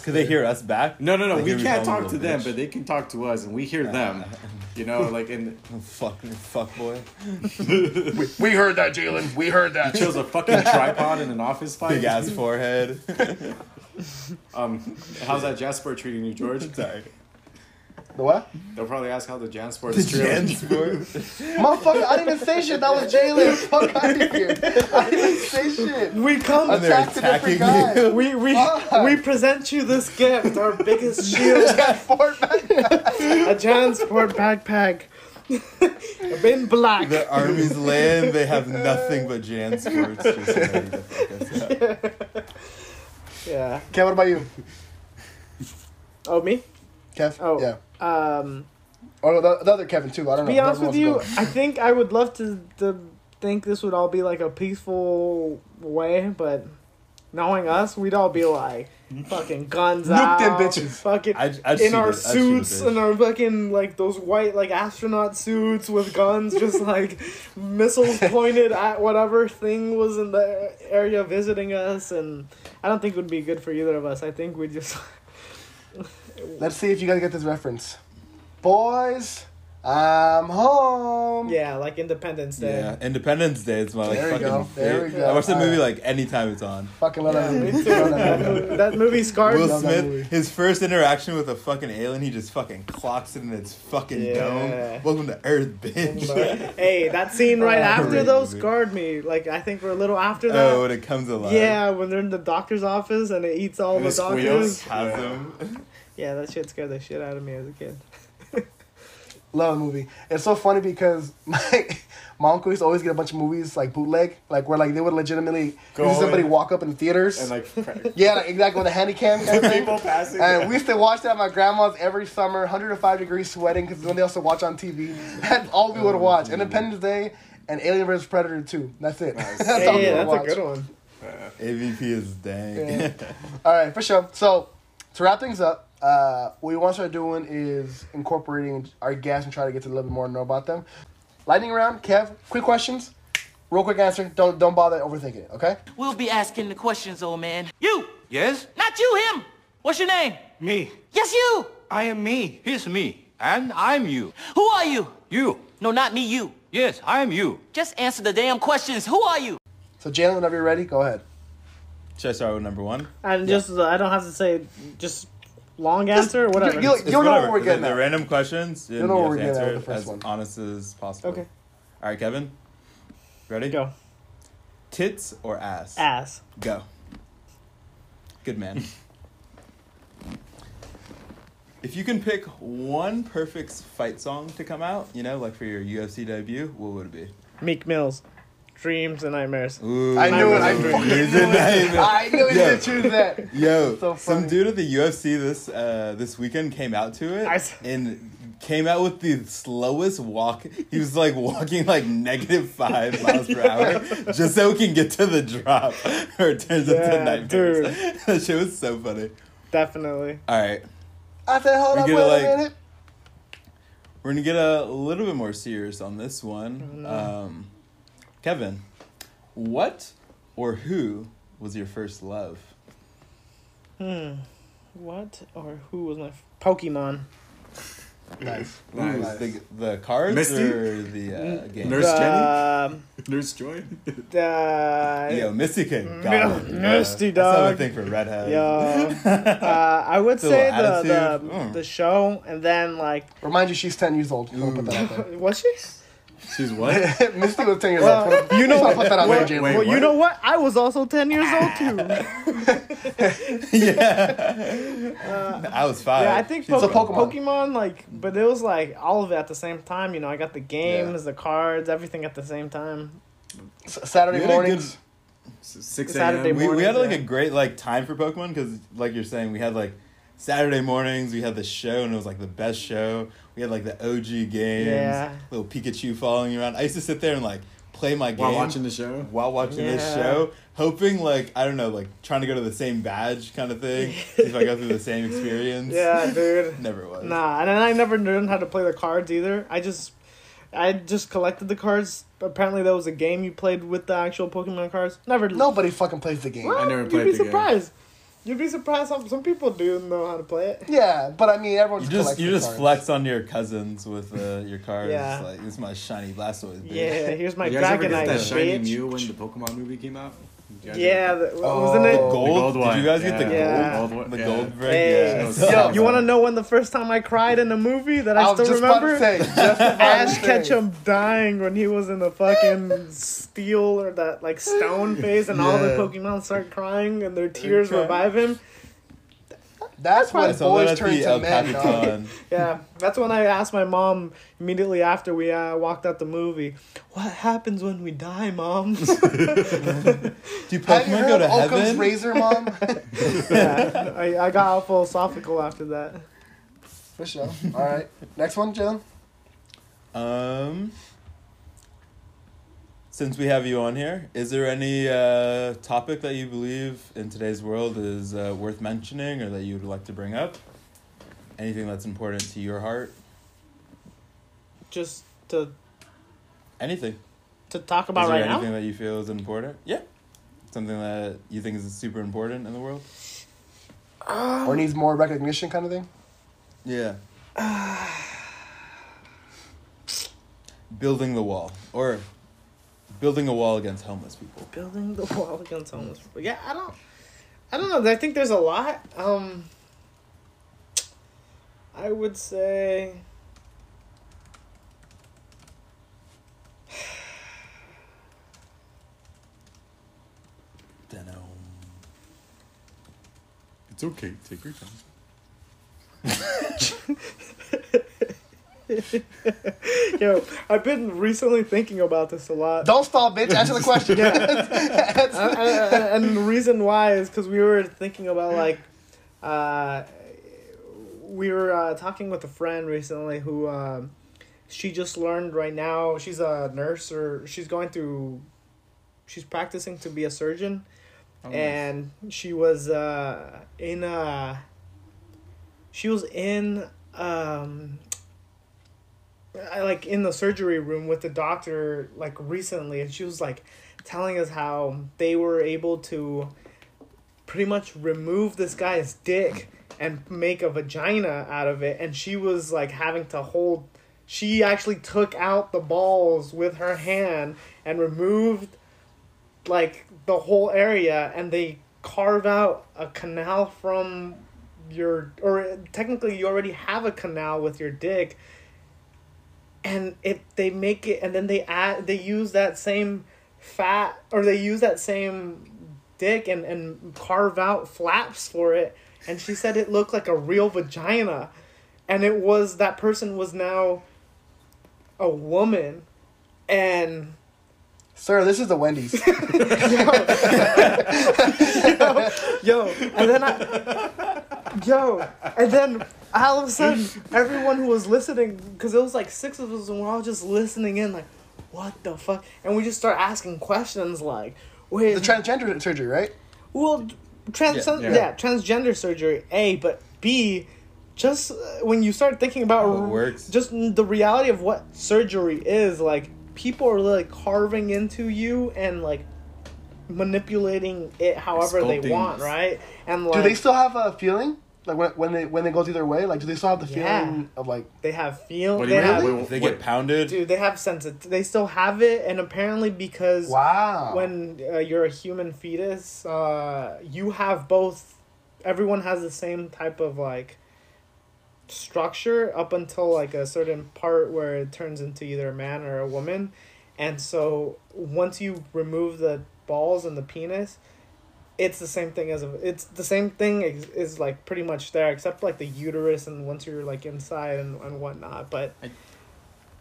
Could they hear us back? No, no, no. Like, we can't talk to them, bitch. but they can talk to us, and we hear them. *laughs* You know, like in Oh, *laughs* fuck, fuck boy. We heard that, Jalen. We heard that. He chose a fucking tripod in an office fight. Big ass forehead. *laughs* Um, how's that Jansport treating you, George? *laughs* Sorry. The what? They'll probably ask how the Jansport The is treating. Jansport. *laughs* Motherfucker, I didn't even say shit. That was Jalen. *laughs* Fuck out of here. I didn't even say shit. We come. And they're Attack the different guy. attacking you. We we Fuck. we present you this gift, our biggest *laughs* shield, Fort Mac- a Jansport backpack, in black. The armies land, they have nothing but Jansports just ready to fuck us up. Yeah. Kev, what about you? Oh me. Kev? Oh. Yeah. Um. Or the, the other Kevin, too. I don't To know. be honest with you, I think I would love to to think this would all be like a peaceful way, but knowing us, we'd all be like fucking guns Nuke out, them bitches. fucking I'd- I'd in shoot our it. I'd shoot a suits bitch. and our fucking like those white like astronaut suits with guns, just *laughs* like missiles *laughs* pointed at whatever thing was in the area visiting us, and I don't think it would be good for either of us. I think we'd just go. Let's see if you guys get this reference. Boys, I'm home. yeah, like Independence Day. Yeah, Independence Day is my like There we fucking. go, there we favorite. go. I watch that movie Alright. like anytime it's on. Fucking love Yeah, that movie. too. *laughs* That that, movie. movie, that movie scarred Will me. love movie. Smith, his first interaction with a fucking alien, he just fucking clocks it in its fucking Yeah. dome. Welcome to Earth, bitch. hey, that scene *laughs* right Oh, after great though movie. scarred me. Like I think we're a little after oh, that. oh, when it comes alive. yeah, when they're in the doctor's office and it eats all And the it doctors. squeals. Has him. *laughs* Yeah, that shit scared the shit out of me as a kid. *laughs* Love the movie. It's so funny because *laughs* my my uncle used to always get a bunch of movies like bootleg, like where like they would legitimately Go see somebody walk up in the theaters. And like *laughs* yeah, like, exactly with a handy cam kind of people passing. And we used to watch that at my grandma's every summer, 105 degrees sweating because when they also watch on TV. That's all we would oh, watch. Independence Day and Alien vs Predator 2. That's it. that's all we yeah, would that's watch. a good one. AVP is dang. Yeah. All right, for sure. So to wrap things up, uh, what we want to start doing is incorporating our guests and try to get to a little bit more and know about them. Lightning round, Kev. Quick questions, real quick answer. Don't don't bother overthinking it. Okay. We'll be asking the questions, old man. You! Yes? Not you, him! What's your name? Me. Yes, you! I am me. He's me. And I'm you. Who are you? You. No, not me, you. Yes, I'm you. Just answer the damn questions. Who are you? So Jalen, whenever you're ready, go ahead. Should I start with number one? And just uh, I don't have to say just long answer or whatever. you- It's You'll know what we're getting The, the random questions. You'll know what you we're have to getting at answer with the first as one. honest as possible. okay, All right, Kevin. Ready? go Tits or ass? ass. Go. Good man. *laughs* if you can pick one perfect fight song to come out, you know, like for your UFC debut, what would it be? Meek Mills, dreams and nightmares. Ooh, I knew it. I Nightmares. fucking Dreams knew it. I knew he Yo. would choose that. Yo, So some funny. dude at the UFC this uh, this weekend came out to it I s- and came out with the slowest walk. He was like walking like negative five *laughs* miles per hour just so he can get to the drop *laughs* or it turns Yeah, into nightmares. dude. *laughs* that shit was so funny. Definitely. All right, I said, hold We up, get wait it, a minute. we're gonna get a little bit more serious on this Oh, one. Um, Kevin, what or who was your first love? Hmm. What or who was my f- Pokemon? Nice. *laughs* Ooh, Nice. the, the cards Misty? or the uh, game? Nurse Jenny? Um, Nurse Joy? the *laughs* Yo, Misty can Mi- got it. Misty, That's another thing for redhead. Yo, *laughs* uh, I would say the the. Mm. the show, and then like, Remind you, she's 10 years old. I'm put that out was she? She's what? there. *laughs* Misty was 10 years Well, old. you know- Just wanna put that out there, Wait, Jalen. wait. Well, you know what? I was also ten years old too. *laughs* yeah. Uh, I was five. Yeah, I think po- Pokemon. Pokemon. like, but it was like all of it at the same time. You know, I got the games, the cards, everything at the same time. S- Saturday We had a good- mornings. 6 Saturday a.m. we, we had like yeah. a great like time for Pokemon because like you're saying we had like Saturday mornings we had the show and it was like the best show. We had like the OG games, Yeah. little Pikachu following you around. I used to sit there and like play my game While watching the show. while watching this show, hoping like I don't know, like trying to go to the same badge kind of thing. *laughs* if I go through the same experience. Yeah, dude. *laughs* Never was. Nah, and then I never learned how to play the cards either. I just, I just collected the cards. Apparently, that was a game you played with the actual Pokemon cards. Never. Nobody fucking plays the game. What? I never You'd played be the game. Surprised. You'd be surprised. Some some people do know how to play it. Yeah, but I mean, everyone You just, just you just cards. flex on your cousins with uh, your cards. Yeah. Like this is my shiny Blastoise. Bitch. Yeah, here's my you guys ever get Dragonite, that shiny bitch. Mew when the Pokemon movie came out? You guys Yeah, ever- the, wasn't it? Oh. Gold. The gold Did one. you guys get the Yeah. gold? Gold one, The yeah. gold brick. Hey, yeah. yo, Yo. you want to know when the first time I cried in a movie that I, I still just remember? about to say, just *laughs* Ash. Ketchum dying when he was in the fucking steel or that like stone phase, and all the Pokemon start crying and their tears crying. revive him. That's I when saw boys turn to men. dog. *laughs* Yeah, that's when I asked my mom immediately after we uh, walked out the movie, "What happens when we die, mom?" *laughs* *laughs* Do Have you Pokemon go heard to of Occam's heaven? razor, mom? yeah, I, I got all philosophical after that. For sure. All right. Next one, Jalen. Um, since we have you on here, is there any uh, topic that you believe in today's world is uh, worth mentioning or that you would like to bring up? Anything that's important to your heart? Just to Anything. to talk about is there right anything now. Anything that you feel is important? Yeah. Something that you think is super important in the world? Or needs more recognition, kind of thing. Yeah. *sighs* building the wall. Or building a wall against homeless people. Building the *laughs* wall against homeless people. Yeah, I don't. I don't know. I think there's a lot. Um, I would say. Dunno. It's okay. Take your time. *laughs* *laughs* *laughs* Yo, I've been recently thinking about this a lot. Don't stall, bitch. Answer the question. Uh, *laughs* *laughs* and the reason why is because we were thinking about like, uh, we were uh, talking with a friend recently who, um, she just learned right now. She's a nurse or she's going through, she's practicing to be a surgeon, Oh, nice. and she was uh, in a. She was in um. I like in the surgery room with the doctor like recently, and she was like telling us how they were able to pretty much remove this guy's dick and make a vagina out of it and she was like having to hold she actually took out the balls with her hand and removed like the whole area and they carve out a canal from your or technically you already have a canal with your dick and it they make it and then they add they use that same fat or they use that same dick and and carve out flaps for it. And she said it looked like a real vagina. And it was that person was now a woman. And Sir, this is the Wendy's. *laughs* *laughs* yo, yo, and then I, yo, and then all of a sudden, everyone who was listening, because it was like six of us, and we're all just listening in, like, what the fuck? And we just start asking questions like, wait, the transgender surgery, right? well, trans, Yeah. yeah, Yeah. transgender surgery, A, but B, just uh, when you start thinking about How it works. just the reality of what surgery is, like, people are like carving into you and like manipulating it however they want, right? And like Do they still have a feeling? Like when, when they when they go through their way, like do they still have the Yeah. feeling of like they have feel, What they you mean? have, Wait, If they Wait. get pounded, dude, they have sensit. They still have it, and apparently because wow? when uh, you're a human fetus, uh, you have both. Everyone has the same type of like structure up until like a certain part where it turns into either a man or a woman, and so once you remove the balls and the penis, it's the same thing as a. It's the same thing is, is like pretty much there except like the uterus and once you're like inside and and whatnot, but. I-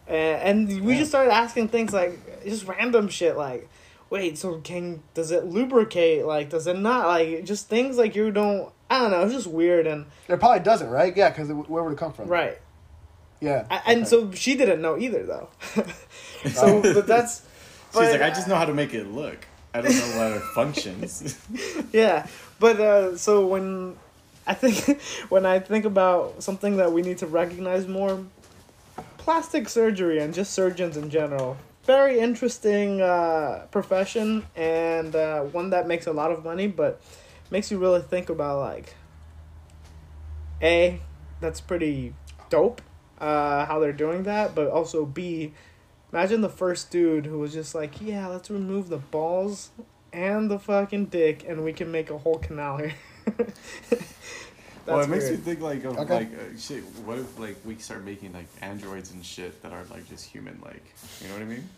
and, and we just started asking things like just random shit like wait so can does it lubricate like does it not like just things like you don't I don't know. It's just weird and It probably doesn't, right? Yeah, because where would it come from? right. Yeah. I, and okay. so she didn't know either though. *laughs* so *laughs* but that's. She's like, I just know how to make it look. I don't know how it functions. *laughs* yeah but uh so when i think *laughs* when i think about something that we need to recognize more plastic surgery and just surgeons in general very interesting uh profession and uh one that makes a lot of money but makes you really think about like a that's pretty dope uh how they're doing that but also b imagine the first dude who was just like yeah let's remove the balls and the fucking dick and we can make a whole canal here *laughs* well, That's it makes weird. me think like of Okay. like uh, shit. What if like we start making like androids and shit that are like just human like? You know what I mean?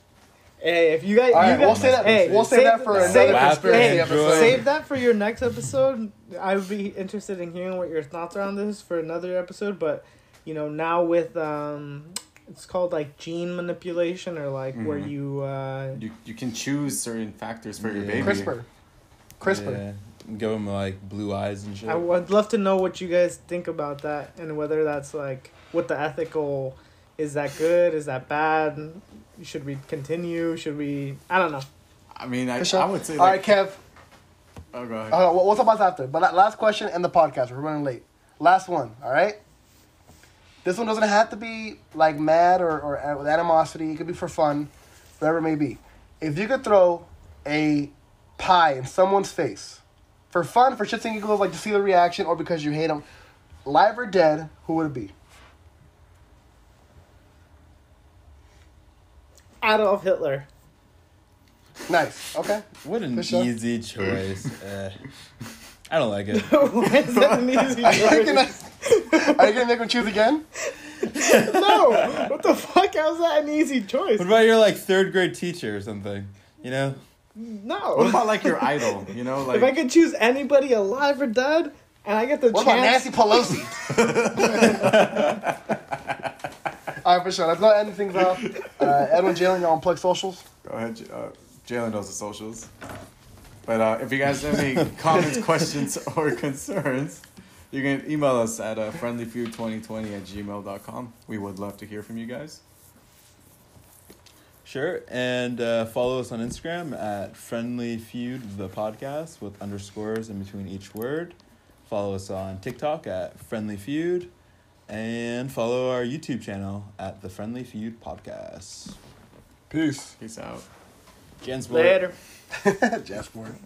Hey, if you guys, All right, you guys we'll say that. Hey, we'll say save- that for save- another conspiracy hey, episode. Save that for your next episode. I would be interested in hearing what your thoughts are on this for another episode. But you know, now with um, it's called like gene manipulation or like where Mhm. you uh, You you can choose certain factors for your baby. CRISPR. CRISPR. Yeah. Give them like blue eyes and shit. I would love to know what you guys think about that and whether that's like what the ethical is that good is that bad should we continue should we I don't know I mean, I, For sure. I would say All like. right, Kev. oh, go ahead. Uh, we'll we'll talk about that after. But last question and the podcast. We're running late. Last one. All right. This one doesn't have to be like mad or, or uh, with animosity. It could be for fun, whatever it may be. If you could throw a pie in someone's face for fun, for shits and giggles, like to see the reaction, or because you hate them, live or dead, who would it be? Adolf Hitler Nice. Okay. what an For sure. easy choice. Eh. *laughs* I don't like it. *laughs* why is that an easy *laughs* Are you choice? gonna, are you gonna make him choose again? *laughs* no what the fuck how's that an easy choice What about your like third grade teacher or something? You know? no What about like your idol? You know, like if I could choose anybody alive or dead and I get the What about chance Nancy Pelosi? All right, for sure. Let's not end things off. Uh, Edwin Jalen, you on plug socials? Go ahead, J- uh, Jalen knows the socials. But uh, if you guys have any *laughs* comments, questions, or concerns, you can email us at uh, friendlyfeud2020 at gmail.com. We would love to hear from you guys. Sure. And uh, follow us on Instagram at Friendly Feud the podcast with underscores in between each word. Follow us on TikTok at Friendly Feud. And follow our YouTube channel at the Friendly Feud Podcast. Peace. Peace out. Jansport. later *laughs* Jasper.